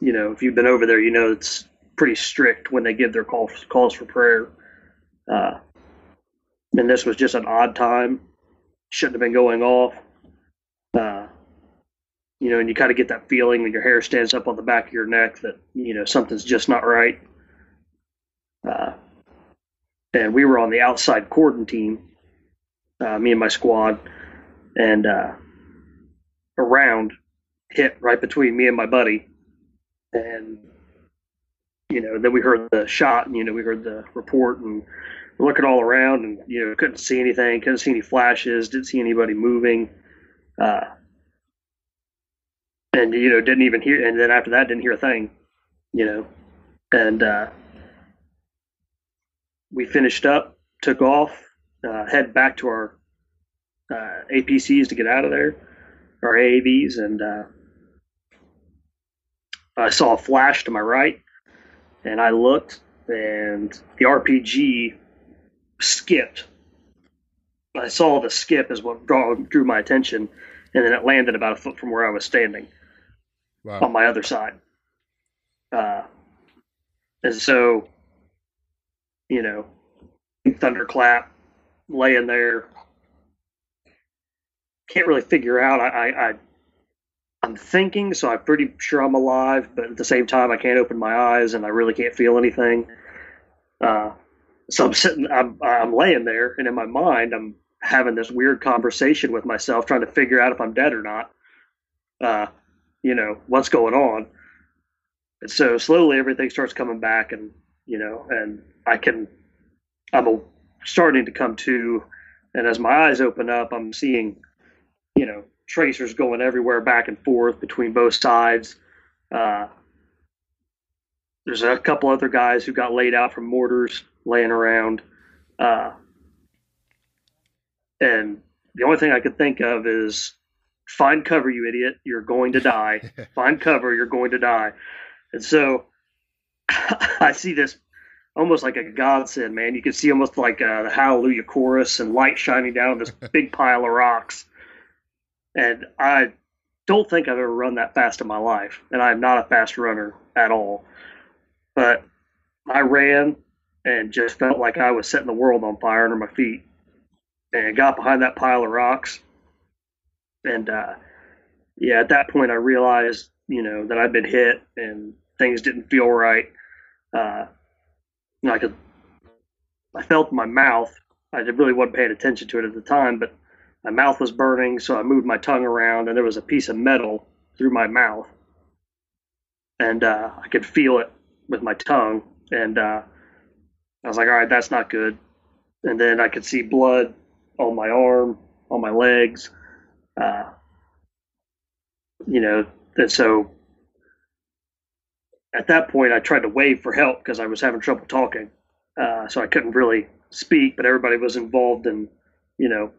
you know, if you've been over there, you know it's pretty strict when they give their calls for prayer. Uh, and this was just an odd time. Shouldn't have been going off. Uh, you know, and you kind of get that feeling when your hair stands up on the back of your neck that you know something's just not right. Uh, and we were on the outside cordon team, uh, me and my squad, and uh, a round hit right between me and my buddy, and you know, then we heard the shot, and you know, we heard the report, and we're looking all around, and you know, couldn't see anything, couldn't see any flashes, didn't see anybody moving, uh, and you know, didn't even hear, and then after that, didn't hear a thing, you know, and uh, we finished up, took off, uh, head back to our uh, APCs to get out of there, our AAVs, and uh, I saw a flash to my right, and I looked, and the RPG skipped. I saw the skip is what draw, drew my attention, and then it landed about a foot from where I was standing Wow. on my other side. Uh, and so, you know, thunderclap, laying there. Can't really figure out. I, I, I, I'm thinking, so I'm pretty sure I'm alive, but at the same time, I can't open my eyes and I really can't feel anything. Uh, so I'm sitting, I'm, I'm laying there, and in my mind, I'm having this weird conversation with myself, trying to figure out if I'm dead or not. Uh, you know what's going on and so slowly everything starts coming back and you know and i can i'm a, starting to come to and as my eyes open up i'm seeing you know tracers going everywhere back and forth between both sides uh, there's a couple other guys who got laid out from mortars laying around Uh, and the only thing I could think of is find cover, you idiot. You're going to die. find cover. You're going to die. And so I see this almost like a godsend, man. You can see almost like uh, the Hallelujah chorus and light shining down on this big pile of rocks. And I don't think I've ever run that fast in my life, and I'm not a fast runner at all. But I ran and just felt like I was setting the world on fire under my feet, and got behind that pile of rocks. And uh, yeah, at that point, I realized, you know, that I'd been hit and things didn't feel right. Uh, I could, I felt my mouth. I really wasn't paying attention to it at the time, but my mouth was burning, so I moved my tongue around, and there was a piece of metal through my mouth, and uh, I could feel it with my tongue, and uh, I was like, "All right, that's not good." And then I could see blood on my arm, on my legs, uh, you know. And so at that point, I tried to wave for help because I was having trouble talking, uh, so I couldn't really speak. But everybody was involved, and you know,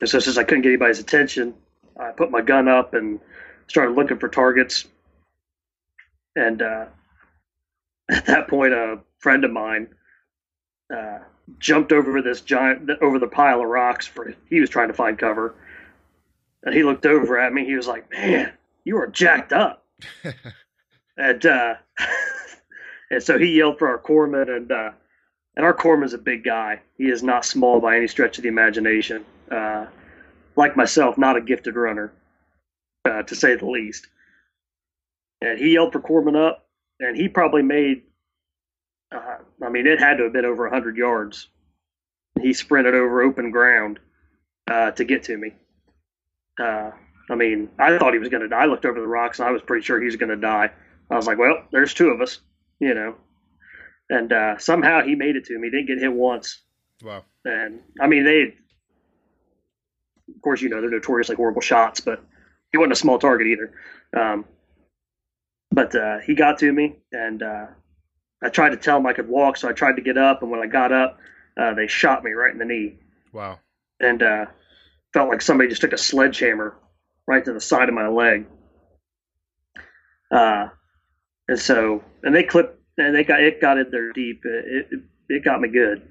and so since I couldn't get anybody's attention, I put my gun up and started looking for targets. And uh, at that point, a friend of mine uh, jumped over this giant, over the pile of rocks for he was trying to find cover. And he looked over at me. He was like, "Man, you are jacked up." and uh, and so he yelled for our corpsman, and uh, and our corpsman's a big guy. He is not small by any stretch of the imagination. Uh, like myself, not a gifted runner, uh, to say the least. And he yelled for corpsman up, and he probably made. Uh, I mean, it had to have been over hundred yards. He sprinted over open ground uh, to get to me. Uh, I mean, I thought he was going to die. I looked over the rocks, and I was pretty sure he was going to die. I was like, well, there's two of us, you know. And uh, somehow he made it to me. Didn't get hit once. Wow. And I mean, they, of course, you know, they're notoriously horrible shots, but he wasn't a small target either. Um, but uh, he got to me, and uh, I tried to tell him I could walk, so I tried to get up. And when I got up, uh, they shot me right in the knee. Wow. And uh, felt like somebody just took a sledgehammer right to the side of my leg. Uh, and so, and they clipped, and they got it got in there deep. It it, it got me good.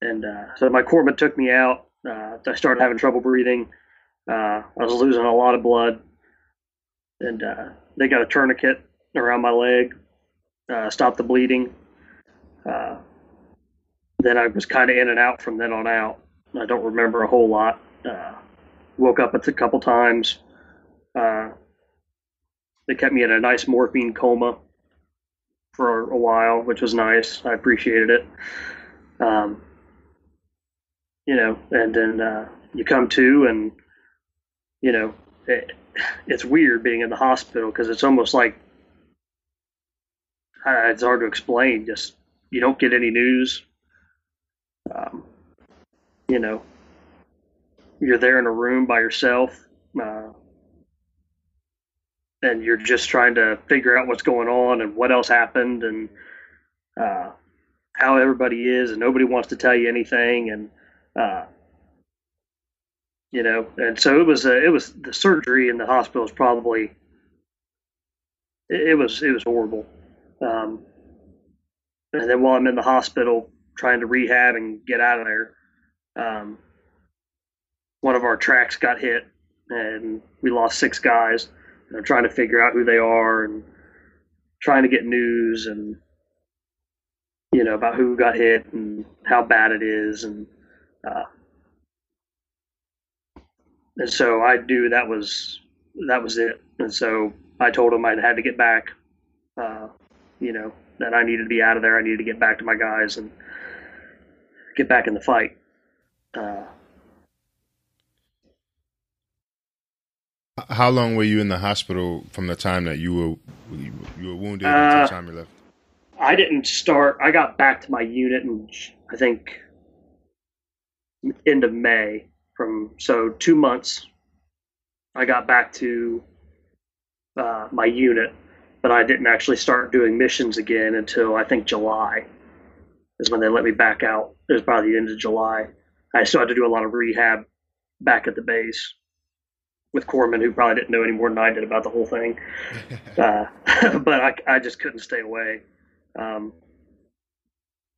And uh, so my corpsman took me out. Uh, I started having trouble breathing. Uh, I was losing a lot of blood, and uh, they got a tourniquet around my leg, uh, stopped the bleeding. Uh, then I was kind of in and out from then on out. I don't remember a whole lot. woke up a couple times. They kept me in a nice morphine coma for a while, which was nice. I appreciated it. Um, you know, and then uh, you come to, and you know, it, it's weird being in the hospital because it's almost like uh, it's hard to explain. Just you don't get any news. Um, you know, you're there in a room by yourself. Uh, and you're just trying to figure out what's going on and what else happened and uh, how everybody is, and nobody wants to tell you anything, and uh, you know, and so it was. Uh, it was the surgery in the hospital was probably it, it was it was horrible. Um, and then while I'm in the hospital trying to rehab and get out of there, um, one of our tracks got hit, and we lost six guys you know, trying to figure out who they are and trying to get news and you know about who got hit and how bad it is and uh, and so I knew that was that was it and so I told him I had to get back uh, you know that I needed to be out of there I needed to get back to my guys and get back in the fight uh, How long were you in the hospital from the time that you were you were wounded uh, until the time you left? I didn't start. I got back to my unit and I think end of May. From so two months, I got back to uh, my unit, but I didn't actually start doing missions again until I think July. is when they let me back out. It was by the end of July. I still had to do a lot of rehab back at the base with Corpsman, who probably didn't know any more than I did about the whole thing. uh, but I, I just couldn't stay away. Um,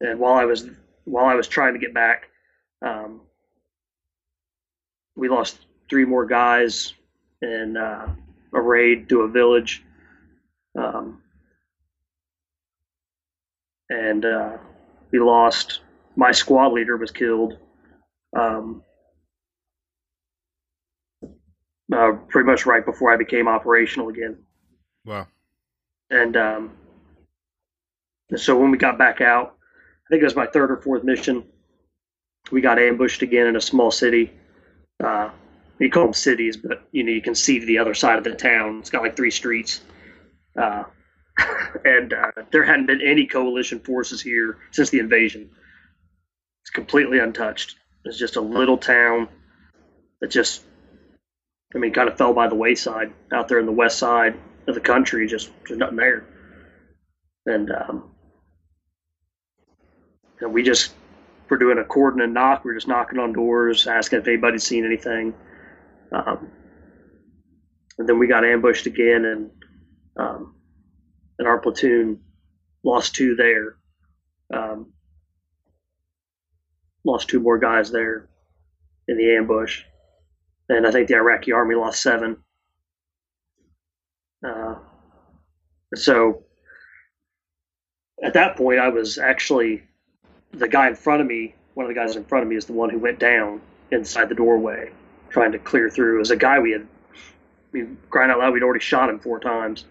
and while I was while I was trying to get back, um, we lost three more guys in uh, a raid to a village. Um, and uh, we lost. My squad leader was killed. Um, uh, pretty much right before I became operational again. Wow. And um, so when we got back out, I think it was my third or fourth mission. We got ambushed again in a small city. Uh, you call them cities, but you know you can see the other side of the town. It's got like three streets, uh, and uh, there hadn't been any coalition forces here since the invasion. It's completely untouched. It's just a little town that just, I mean, kind of fell by the wayside out there in the west side of the country. Just there's nothing there, and um, and we just were doing a cordon and knock. We are just knocking on doors, asking if anybody's seen anything. Um, and then we got ambushed again, and um, and our platoon lost two there. Um, lost two more guys there in the ambush, and I think the Iraqi army lost seven. Uh, so at that point, I was actually the guy in front of me. One of the guys in front of me is the one who went down inside the doorway trying to clear through. It was a guy we had, mean, crying out loud, we'd already shot him four times.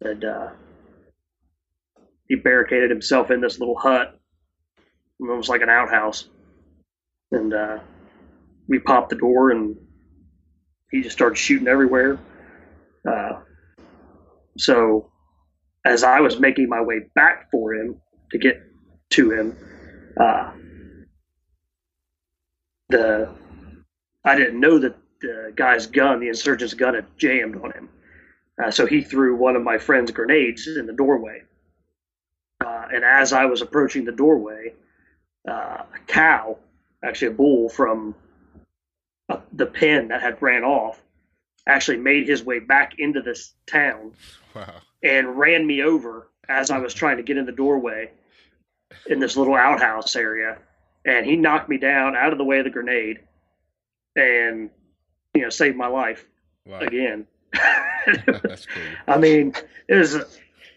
And uh, he barricaded himself in this little hut, almost like an outhouse. And uh, we popped the door, and he just started shooting everywhere. Uh, so, as I was making my way back for him to get to him, uh, the I didn't know that the guy's gun, the insurgent's gun, had jammed on him. Uh, so he threw one of my friend's grenades in the doorway. Uh, and as I was approaching the doorway, uh, a cow, actually a bull from uh, the pen that had ran off, actually made his way back into this town Wow. and ran me over as I was trying to get in the doorway in this little outhouse area. And he knocked me down out of the way of the grenade and, you know, saved my life Wow. again. Cool. I mean, it was.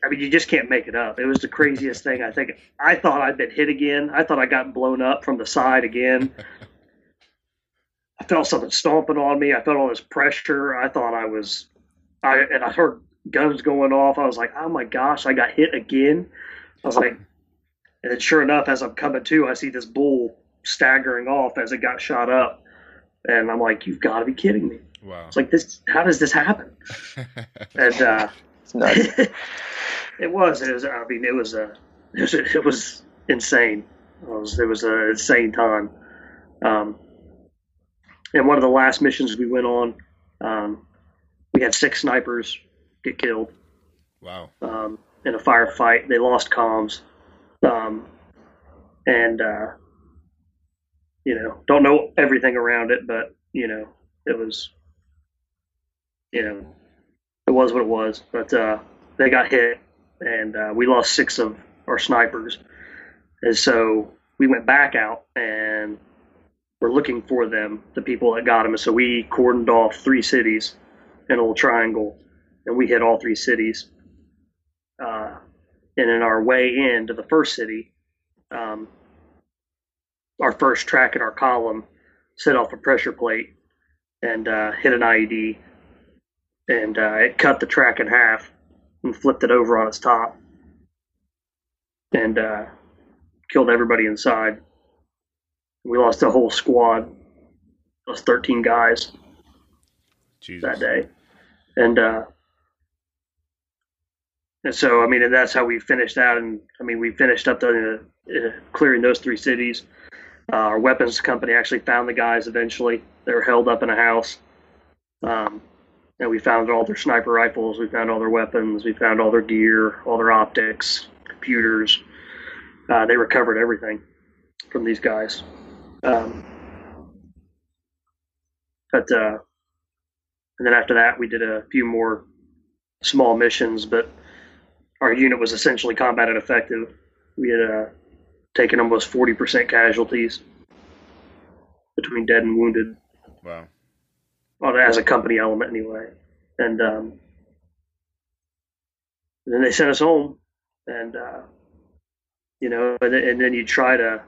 I mean, you just can't make it up. It was the craziest thing. I think I thought I'd been hit again. I thought I got blown up from the side again. I felt something stomping on me. I felt all this pressure. I thought I was, I and I heard guns going off. I was like, oh my gosh, I got hit again. I was like, and then sure enough, as I'm coming to, I see this bull staggering off as it got shot up, and I'm like, you've got to be kidding me. Wow. It's like this. How does this happen? And uh, it was. It was. I mean, it was a. It was, it was insane. It was. It was an insane time. Um, and one of the last missions we went on, um, we had six snipers get killed wow. um, in a firefight. They lost comms, um, and uh, you know, don't know everything around it, but you know, it was, you know, it was what it was. But uh, they got hit, and uh, we lost six of our snipers, and so we went back out and we're looking for them, the people that got them. And so we cordoned off three cities in a little triangle, and we hit all three cities. And in our way into the first city, um, our first track in our column set off a pressure plate and uh, hit an IED, and uh, it cut the track in half and flipped it over on its top, and uh, killed everybody inside. We lost a whole squad, lost 13 guys Jesus. that day, and uh, and so I mean, and that's how we finished out. And I mean, we finished up the uh, clearing those three cities. Uh, our weapons company actually found the guys eventually. They were held up in a house, um, and we found all their sniper rifles. We found all their weapons. We found all their gear, all their optics, computers. uh, they recovered everything from these guys. Um, but uh, and then after that, we did a few more small missions, but our unit was essentially combat ineffective. We had uh, taken almost 40% casualties between dead and wounded. Wow. Well, as a company element, anyway. And, um, and then they sent us home, and uh, you know, and, and then you try to,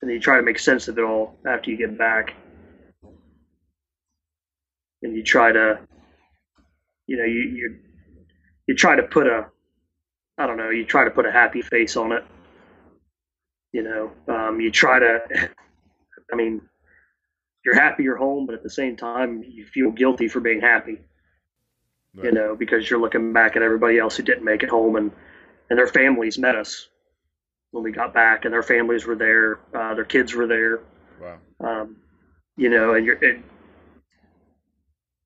and you try to make sense of it all after you get back, and you try to, you know, you you you try to put a, I don't know, you try to put a happy face on it. You know, um, you try to, I mean, you're happy you're home, but at the same time, you feel guilty for being happy. Right. You know, because you're looking back at everybody else who didn't make it home, and and their families met us when we got back, and their families were there, uh, their kids were there. Wow. Um, you know, and you're, and,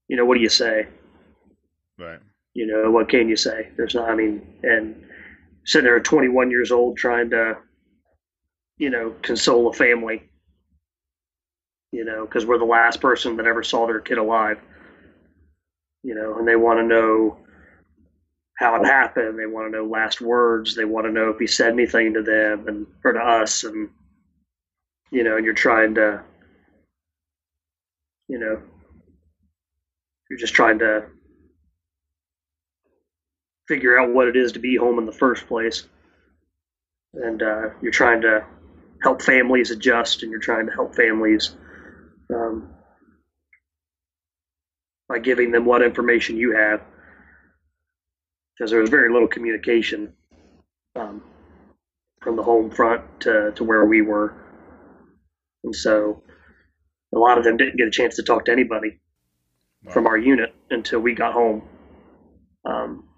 you know, what do you say? Right. You know, what can you say? There's not, I mean, and sitting there at 21 years old trying to, you know, console a family, you know, because we're the last person that ever saw their kid alive, you know, and they want to know how it happened. They want to know last words. They want to know if he said anything to them and or to us, and you know, and you're trying to, you know, you're just trying to figure out what it is to be home in the first place. And uh, you're trying to help families adjust and you're trying to help families um, by giving them what information you have. Because there was very little communication um, from the home front to, to where we were. And so a lot of them didn't get a chance to talk to anybody Wow. from our unit until we got home. Um,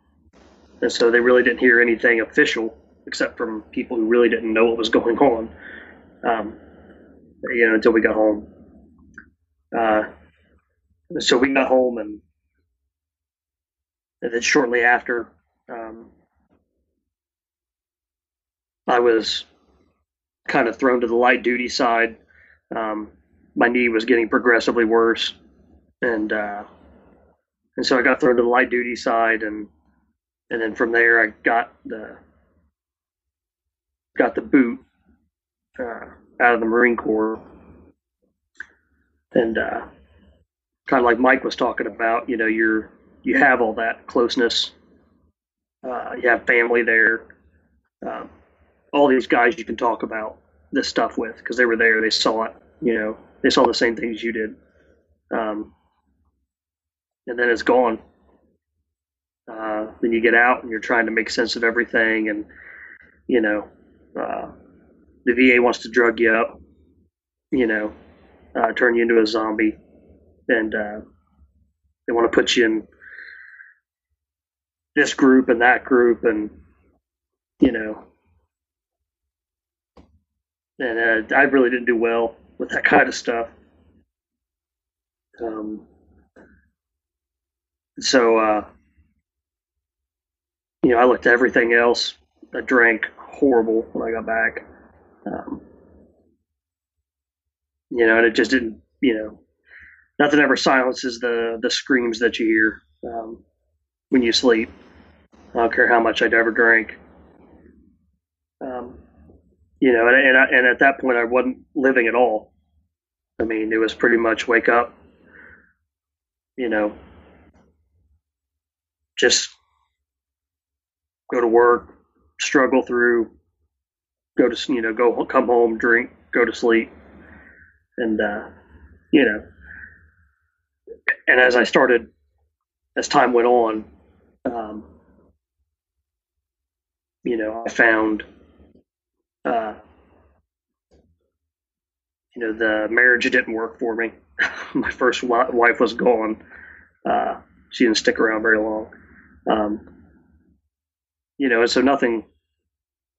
and so they really didn't hear anything official except from people who really didn't know what was going on. Um, you know, until we got home. Uh, so we got home and, and then shortly after, um, I was kind of thrown to the light duty side. Um, my knee was getting progressively worse and uh, and so I got thrown to the light duty side, and and then from there I got the got the boot uh, out of the Marine Corps, and uh, kind of like Mike was talking about, you know, you're you have all that closeness, uh, you have family there, um, all these guys you can talk about this stuff with because they were there, they saw it, you know, they saw the same things you did. Um, and then it's gone. Then you get out and you're trying to make sense of everything, and you know, uh, the VA wants to drug you up, you know, uh, turn you into a zombie, and uh, they want to put you in this group and that group, and you know, and uh, I really didn't do well with that kind of stuff. Um, so, uh, you know, I looked at everything else. I drank horrible when I got back. Um, you know, and it just didn't, you know, nothing ever silences the, the screams that you hear um, when you sleep. I don't care how much I'd ever drank. Um, you know, and, and, I, and at that point, I wasn't living at all. I mean, it was pretty much wake up, you know, just go to work, struggle through, go to you know go come home, drink, go to sleep, and uh, you know, and as I started, as time went on, um, you know, I found, uh, you know, the marriage didn't work for me. My first wife was gone. Uh, she didn't stick around very long. Um, you know, and so nothing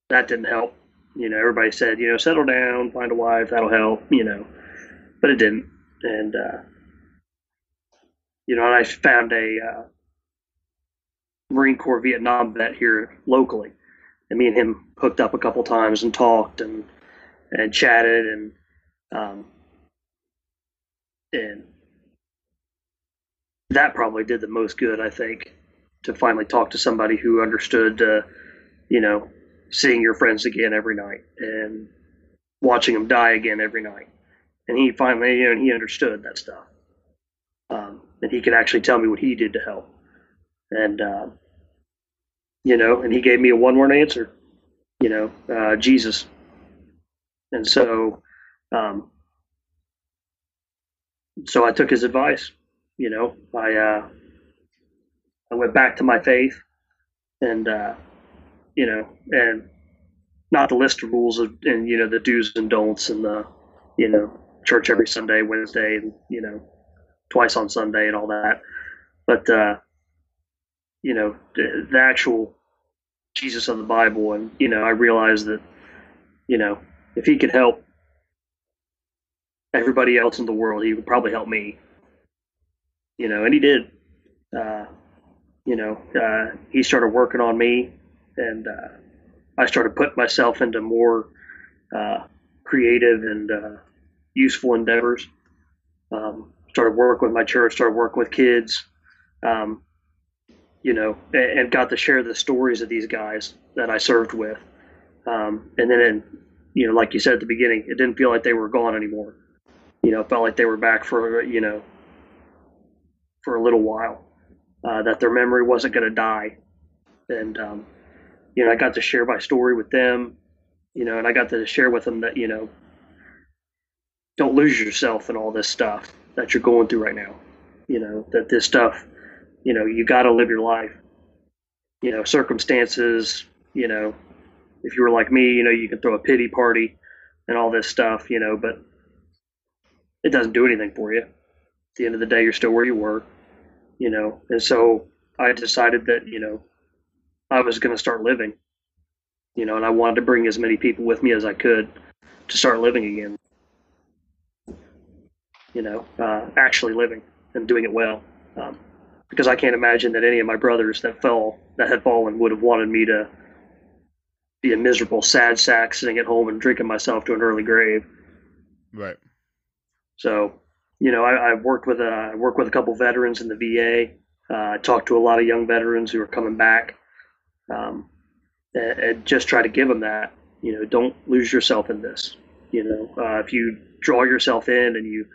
that didn't help. You know, everybody said, you know, settle down, find a wife, that'll help. You know, but it didn't. And uh, you know, and I found a uh, Marine Corps Vietnam vet here locally and me and him hooked up a couple times and talked and and chatted and um, and that probably did the most good, I think, to finally talk to somebody who understood, uh, you know, seeing your friends again every night and watching them die again every night. And he finally, you know, he understood that stuff. Um, and he could actually tell me what he did to help. And, uh, you know, and he gave me a one word answer, you know, uh, Jesus. And so, um, so I took his advice. You know, I uh, I went back to my faith, and uh, you know, and not the list of rules of, and you know the do's and don'ts and the you know church every Sunday, Wednesday, and you know twice on Sunday and all that, but uh, you know the, the actual Jesus of the Bible, and you know I realized that you know if he could help everybody else in the world, he would probably help me. You know, and he did. Uh, you know, uh, he started working on me, and uh, I started putting myself into more uh, creative and uh, useful endeavors. Um, started working with my church, started working with kids, um, you know, and, and, got to share the stories of these guys that I served with. Um, and then, in, you know, like you said at the beginning, it didn't feel like they were gone anymore you know, felt like they were back for, you know, for a little while, uh, that their memory wasn't going to die. And, um, you know, I got to share my story with them, you know, and I got to share with them that, you know, don't lose yourself in all this stuff that you're going through right now. You know, that this stuff, you know, you got to live your life. You know, circumstances, you know, if you were like me, you know, you can throw a pity party and all this stuff, you know, but it doesn't do anything for you. At the end of the day, you're still where you were, you know. And so I decided that you know I was going to start living, you know, and I wanted to bring as many people with me as I could to start living again. You know, uh, actually living and doing it well. Um, because I can't imagine that any of my brothers that fell that had fallen would have wanted me to be a miserable sad sack sitting at home and drinking myself to an early grave. Right. So, you know, I, I worked with a I worked with a couple veterans in the VA. Uh, I talked to a lot of young veterans who are coming back, um, and, and, just try to give them that. You know, don't lose yourself in this. You know, uh, if you draw yourself in and you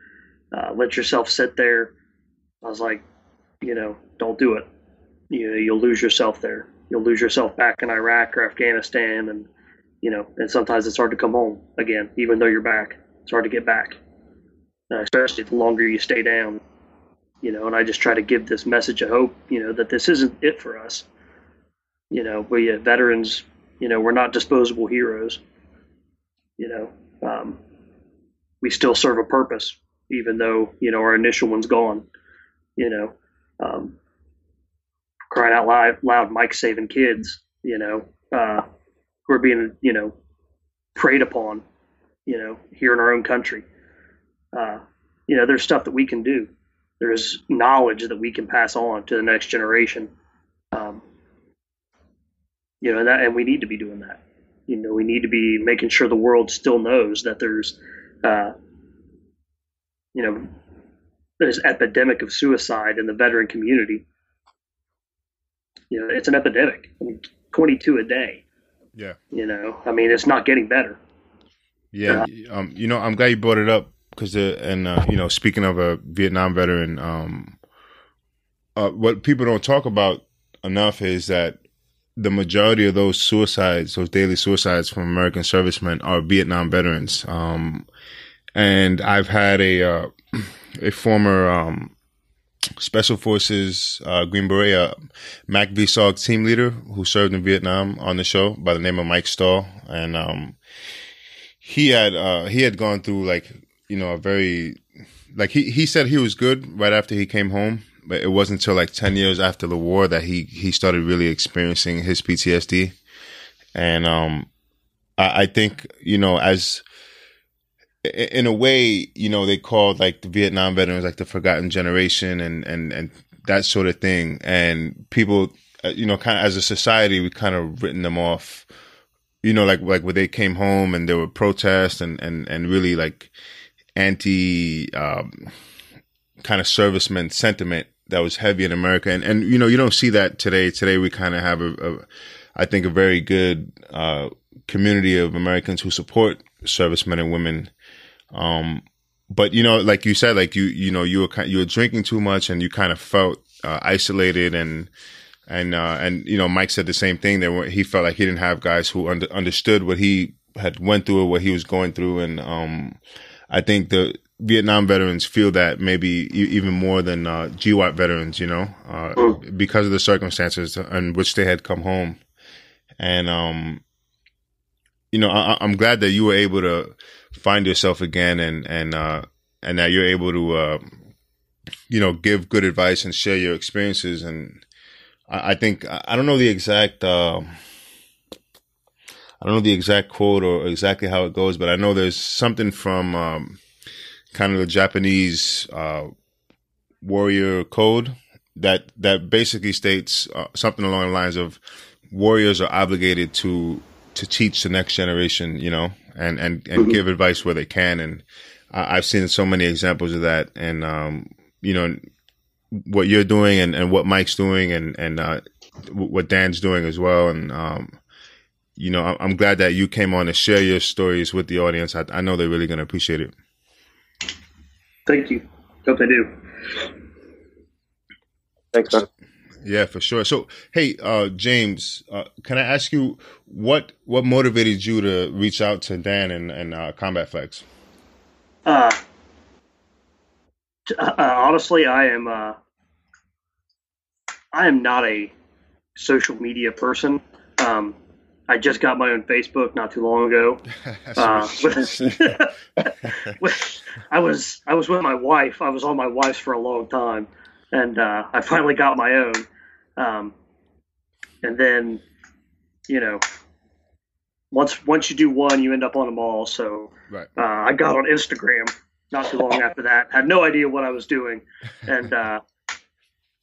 uh, let yourself sit there, I was like, you know, don't do it. You know, you'll lose yourself there. You'll lose yourself back in Iraq or Afghanistan, and you know, and sometimes it's hard to come home again, even though you're back. It's hard to get back uh, especially the longer you stay down. You know, and I just try to give this message of hope. You know that this isn't it for us. You know, we uh, veterans. You know, we're not disposable heroes. You know, um, we still serve a purpose, even though you know our initial one's gone. You know, um, crying out loud, loud, Mike saving kids. You know, uh, who are being you know preyed upon. You know, here in our own country uh, you know, there's stuff that we can do. There's knowledge that we can pass on to the next generation. Um, you know, and, that, and we need to be doing that. You know, we need to be making sure the world still knows that there's, uh, you know, there's epidemic of suicide in the veteran community. You know, it's an epidemic. I mean, 22 a day. Yeah. You know, I mean, it's not getting better. Yeah. Uh, um, you know, I'm glad you brought it up because and uh, you know, speaking of a Vietnam veteran, um, uh, what people don't talk about enough is that the majority of those suicides, those daily suicides from American servicemen, are Vietnam veterans. Um, and I've had a uh, a former um, Special Forces uh, Green Beret, uh, MACV-SOG team leader who served in Vietnam on the show by the name of Mike Stahl, and um, he had uh, he had gone through like you know, a very like he he said he was good right after he came home, but it wasn't until like ten years after the war that he he started really experiencing his PTSD, and um, I, I think you know as in a way, you know, they called like the Vietnam veterans like the forgotten generation and and and that sort of thing, and people uh, you know, kind of as a society, we kind of written them off. You know, like like when they came home and there were protests and and and really like anti um, kind of servicemen sentiment that was heavy in America, and and you know you don't see that today. Today we kind of have a, a, I think, a very good uh, community of Americans who support servicemen and women. Um, but you know, like you said, like you you know you were you were drinking too much and you kind of felt uh, isolated and and uh, and you know Mike said the same thing that he felt like he didn't have guys who under, understood what he had went through or what he was going through and um, I think the Vietnam veterans feel that maybe even more than uh, GWOT veterans, you know, uh, mm. because of the circumstances in which they had come home. And, um, you know, I, am glad that you were able to find yourself again and, and, uh, and that you're able to, uh, you know, give good advice and share your experiences. And I, I think, I don't know the exact, uh, I don't know the exact quote or exactly how it goes, but I know there's something from um, kind of the Japanese uh, warrior code that that basically states uh, something along the lines of warriors are obligated to to teach the next generation, you know, and and and mm-hmm. give advice where they can. And I've seen so many examples of that, and um, you know, what you're doing and, and what Mike's doing, and and uh, what Dan's doing as well, and um, you know, I'm glad that you came on to share your stories with the audience. I, I know they're really going to appreciate it. Thank you. Hope they do. Thanks, man. Yeah, for sure. So, hey, uh, James, uh, can I ask you what what motivated you to reach out to Dan and, and uh, Combat Flags? Uh, uh, honestly, I am uh, I am not a social media person. Um, I just got my own Facebook not too long ago. uh, with, I was I was with my wife. I was on my wife's for a long time, and uh, I finally got my own. Um, and then, you know, once once you do one, you end up on them all. So right. uh, I got on Instagram not too long after that. Had no idea what I was doing, and uh,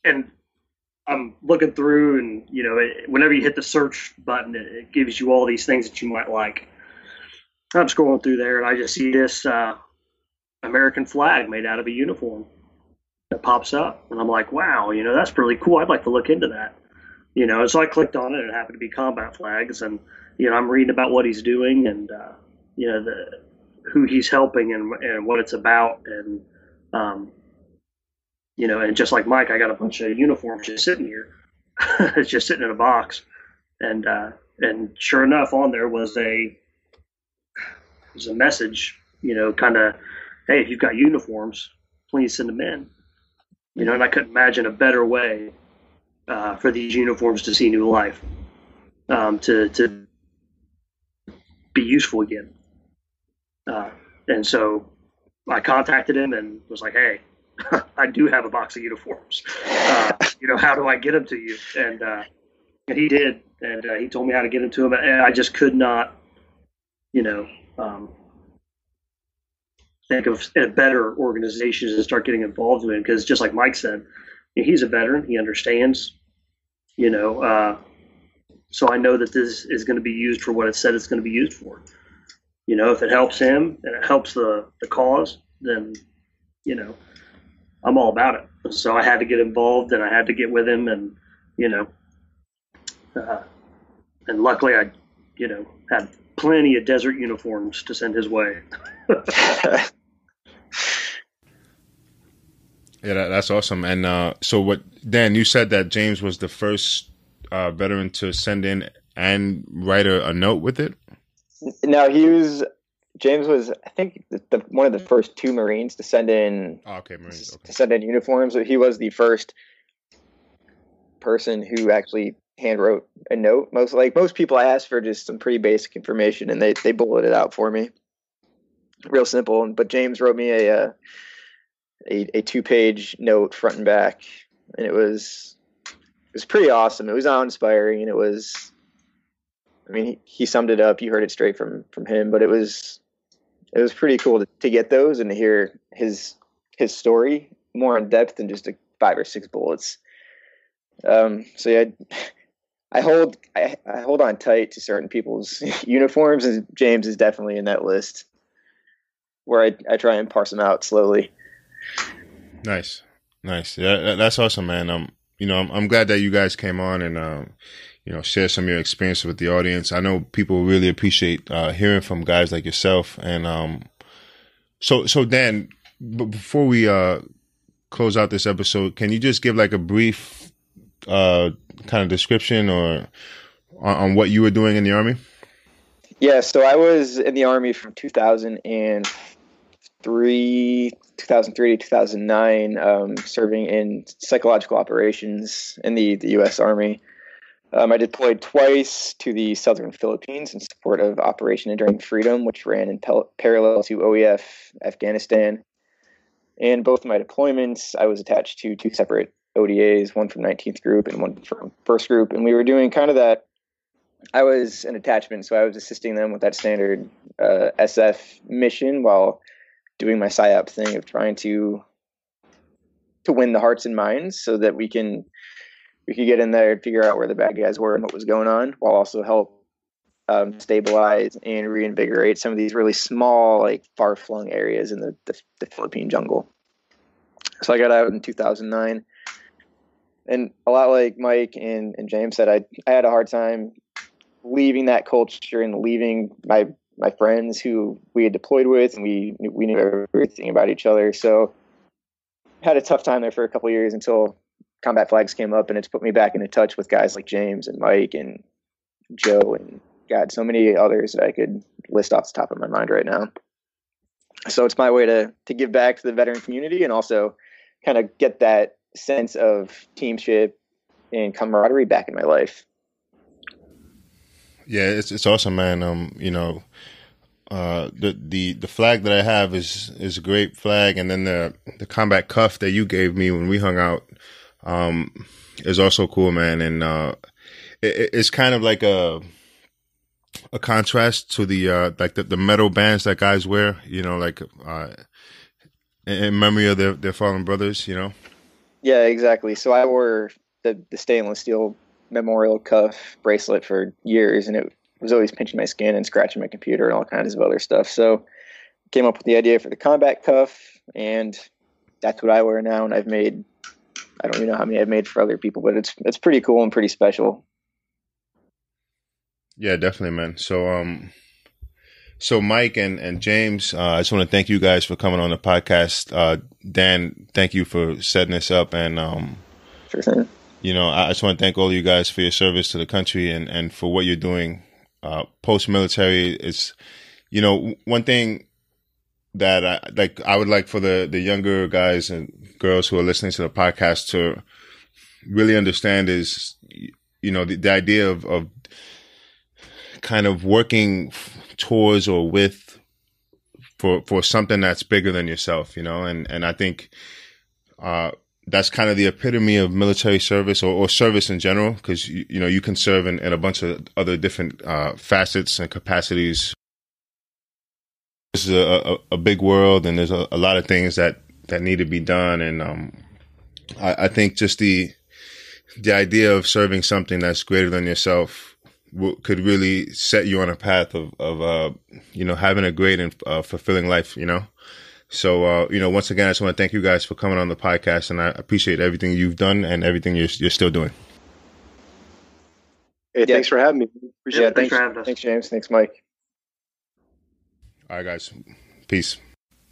and I'm looking through, and you know, it, whenever you hit the search button, it, it, gives you all these things that you might like. I'm scrolling through there, and I just see this uh, American flag made out of a uniform that pops up, and I'm like, wow, you know, that's really cool. I'd like to look into that. You know, so I clicked on it, and it happened to be combat flags, and you know, I'm reading about what he's doing, and uh, you know, the who he's helping, and and what it's about, and um, you know, and just like Mike, I got a bunch of uniforms just sitting here. it's just sitting in a box, and uh, and sure enough, on there was a was a message, you know, kind of, hey, if you've got uniforms, please send them in. You know, and I couldn't imagine a better way uh, for these uniforms to see new life, um, to to be useful again. Uh, and so I contacted him and was like, hey, I do have a box of uniforms. Uh, you know, how do I get them to you? And, uh, and he did, and uh, he told me how to get them to him. And I just could not, you know, um, think of a better organizations and start getting involved in because just like Mike said, he's a veteran. He understands, you know, uh, so I know that this is going to be used for what it said it's going to be used for. You know, if it helps him and it helps the, the cause, then, you know, I'm all about it. So I had to get involved and I had to get with him and, you know, uh, and luckily I, you know, had plenty of desert uniforms to send his way. yeah, that, that's awesome. And uh, so, what Dan? You said that James was the first uh, veteran to send in and write a, a note with it. No, he was James was, I think, the, the, one of the first two Marines to send in. Oh, okay, Marines okay. to send in uniforms. He was the first person who actually hand wrote a note. Most like most people, I asked for just some pretty basic information, and they they bulleted it out for me, real simple. But James wrote me a uh, a, a two page note front and back, and it was it was pretty awesome. It was awe inspiring, and it was I mean, he, he, summed it up. You heard it straight from from him, but it was it was pretty cool to, to get those and to hear his his story more in depth than just a five or six bullets. Um, so yeah, I hold I, I hold on tight to certain people's uniforms, and James is definitely in that list where I I try and parse them out slowly. Nice, nice. Yeah, that's awesome, man. Um, you know, I'm, I'm glad that you guys came on and um, you know, share some of your experience with the audience. I know people really appreciate uh, hearing from guys like yourself. And um, so, so Dan, b- before we uh close out this episode, can you just give like a brief uh kind of description or on, on what you were doing in the army? Yeah, so I was in the army from 2003, 2003 to 2009, um, serving in psychological operations in the, the U.S. Army. Um, I deployed twice to the southern Philippines in support of Operation Enduring Freedom, which ran in pel- parallel to OEF Afghanistan. And both my deployments, I was attached to two separate ODAs, one from 19th Group and one from First Group. And we were doing kind of that. I was an attachment, so I was assisting them with that standard uh, SF mission while doing my PSYOP thing of trying to to win the hearts and minds so that we can we could get in there and figure out where the bad guys were and what was going on, while also help um, stabilize and reinvigorate some of these really small, like far flung areas in the, the, the Philippine jungle. So I got out in 2009, and a lot like Mike and, and James said, I I had a hard time leaving that culture and leaving my my friends who we had deployed with, and we we knew everything about each other. So had a tough time there for a couple years until combat flags came up, and it's put me back into touch with guys like James and Mike and Joe and God, so many others that I could list off the top of my mind right now. So it's my way to to give back to the veteran community and also kind of get that sense of teamship and camaraderie back in my life. Yeah, it's it's awesome, man. Um, you know, uh, the the the flag that I have is is a great flag, and then the the combat cuff that you gave me when we hung out um, is also cool, man. And uh, it, it's kind of like a a contrast to the uh, like the, the metal bands that guys wear. You know, like uh, in memory of their their fallen brothers. You know. Yeah, exactly. So I wore the the stainless steel memorial cuff bracelet for years, and it was always pinching my skin and scratching my computer and all kinds of other stuff. So came up with the idea for the combat cuff, and that's what I wear now. And I've made I don't even know how many I've made for other people, but it's it's pretty cool and pretty special. Yeah, definitely, man. So, um, so Mike and and James, uh, I just want to thank you guys for coming on the podcast. Uh, Dan, thank you for setting this up, and um, sure. You know, I just want to thank all of you guys for your service to the country and and for what you're doing uh, post military. It's, you know, one thing that I like I would like for the the younger guys and girls who are listening to the podcast to really understand is you know the, the idea of of kind of working towards or with for for something that's bigger than yourself you know? And and I think uh that's kind of the epitome of military service or, or service in general because you, you know you can serve in, in a bunch of other different uh facets and capacities this is a, a, a big world and there's a, a, lot of things that, that need to be done. And, um, I, I, think just the, the idea of serving something that's greater than yourself w- could really set you on a path of, of, uh, you know, having a great and uh, fulfilling life, you know? So, uh, you know, once again, I just want to thank you guys for coming on the podcast and I appreciate everything you've done and everything you're, you're still doing. Hey, yeah. thanks for having me. Appreciate yeah, it. Thanks, thanks for having us. Thanks, James. Thanks, Mike. All right, guys. Peace.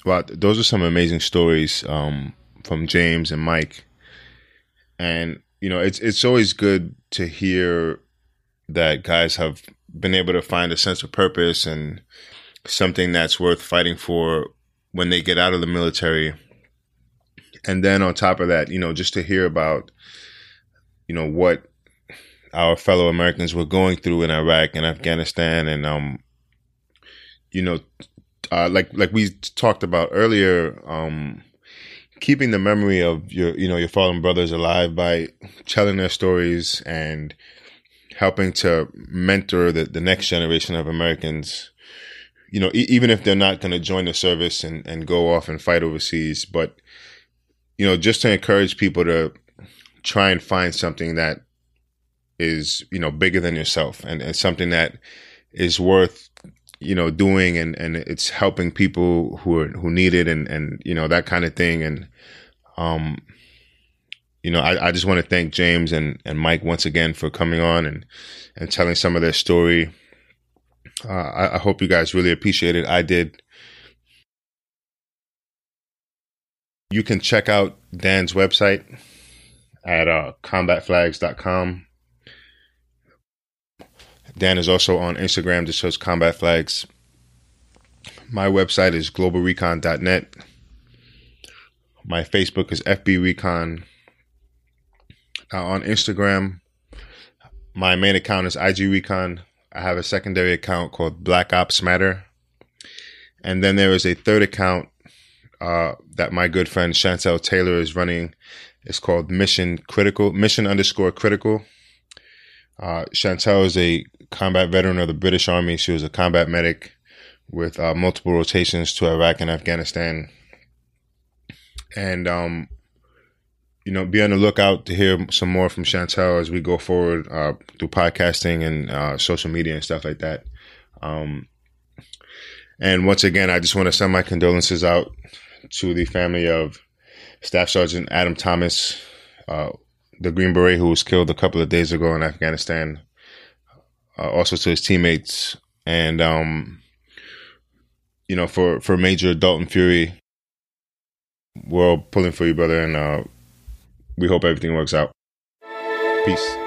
Well, those are some amazing stories um, from James and Mike, and you know, it's it's always good to hear that guys have been able to find a sense of purpose and something that's worth fighting for when they get out of the military. And then on top of that, you know, just to hear about, you know, what our fellow Americans were going through in Iraq and Afghanistan and um, you know, uh, like like we talked about earlier, um, keeping the memory of your you know your fallen brothers alive by telling their stories and helping to mentor the, the next generation of Americans. You know, e- even if they're not going to join the service and, and go off and fight overseas, but you know, just to encourage people to try and find something that is you know bigger than yourself and, and something that is worth you know doing and and it's helping people who are who need it and and you know that kind of thing. And um you know I, I just want to thank James and and Mike once again for coming on and and telling some of their story. Uh, I, I hope you guys really appreciate it. I did. You can check out Dan's website at uh, combatflags.com Dan is also on Instagram, just search Combat Flags. My website is globalrecon.net. My Facebook is FB Recon. Now on Instagram, my main account is IG Recon. I have a secondary account called Black Ops Matter. And then there is a third account uh, that my good friend Chantel Taylor is running. It's called Mission Critical, Mission underscore Critical. Uh, Chantel is a combat veteran of the British Army. She was a combat medic with uh, multiple rotations to Iraq and Afghanistan. And, um, you know, be on the lookout to hear some more from Chantel as we go forward uh, through podcasting and uh, social media and stuff like that. Um, and once again, I just want to send my condolences out to the family of Staff Sergeant Adam Thomas, uh, the Green Beret who was killed a couple of days ago in Afghanistan uh, also to his teammates, and um, you know, for for Major Dalton Fury, we're all pulling for you, brother, and uh, we hope everything works out. Peace.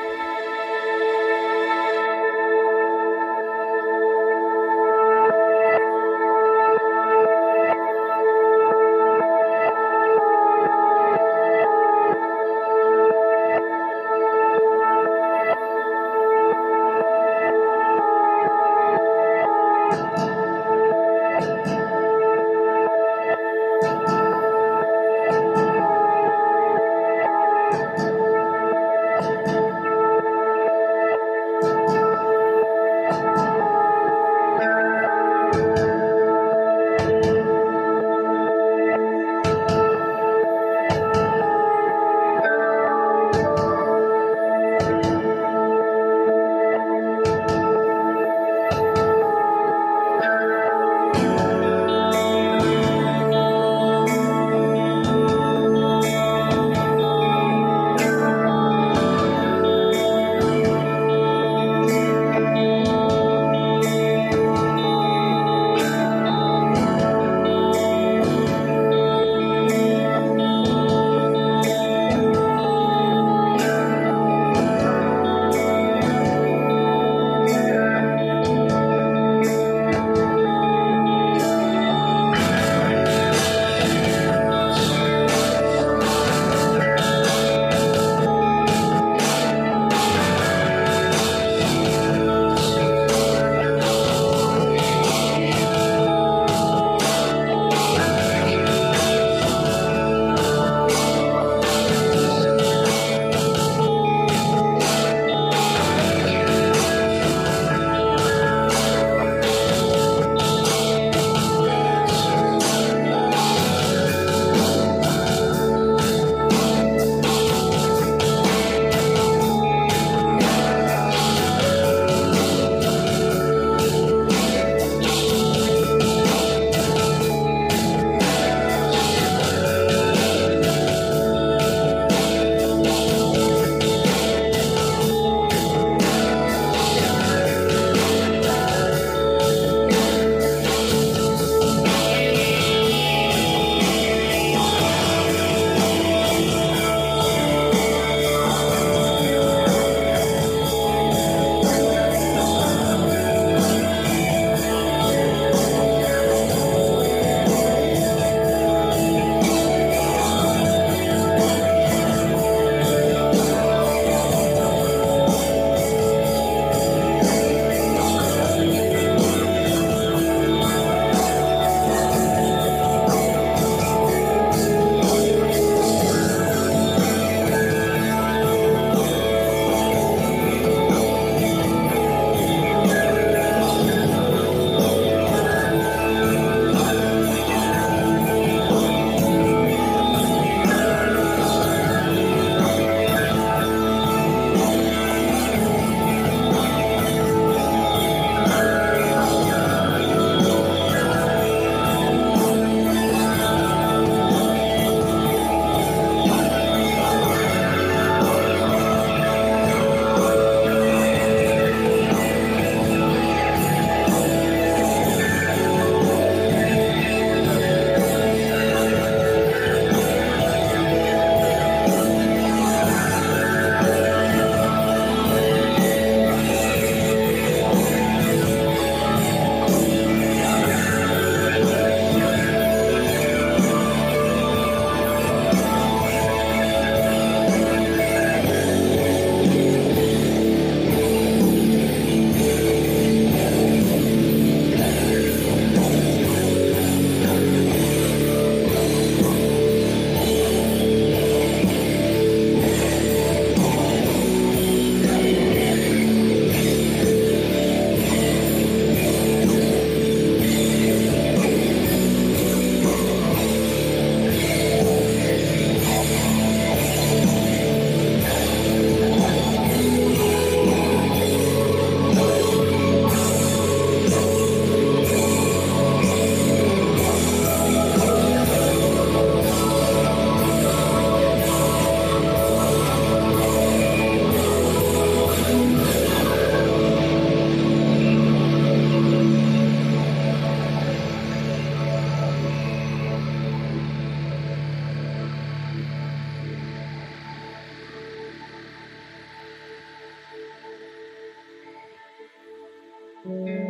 Mm-hmm.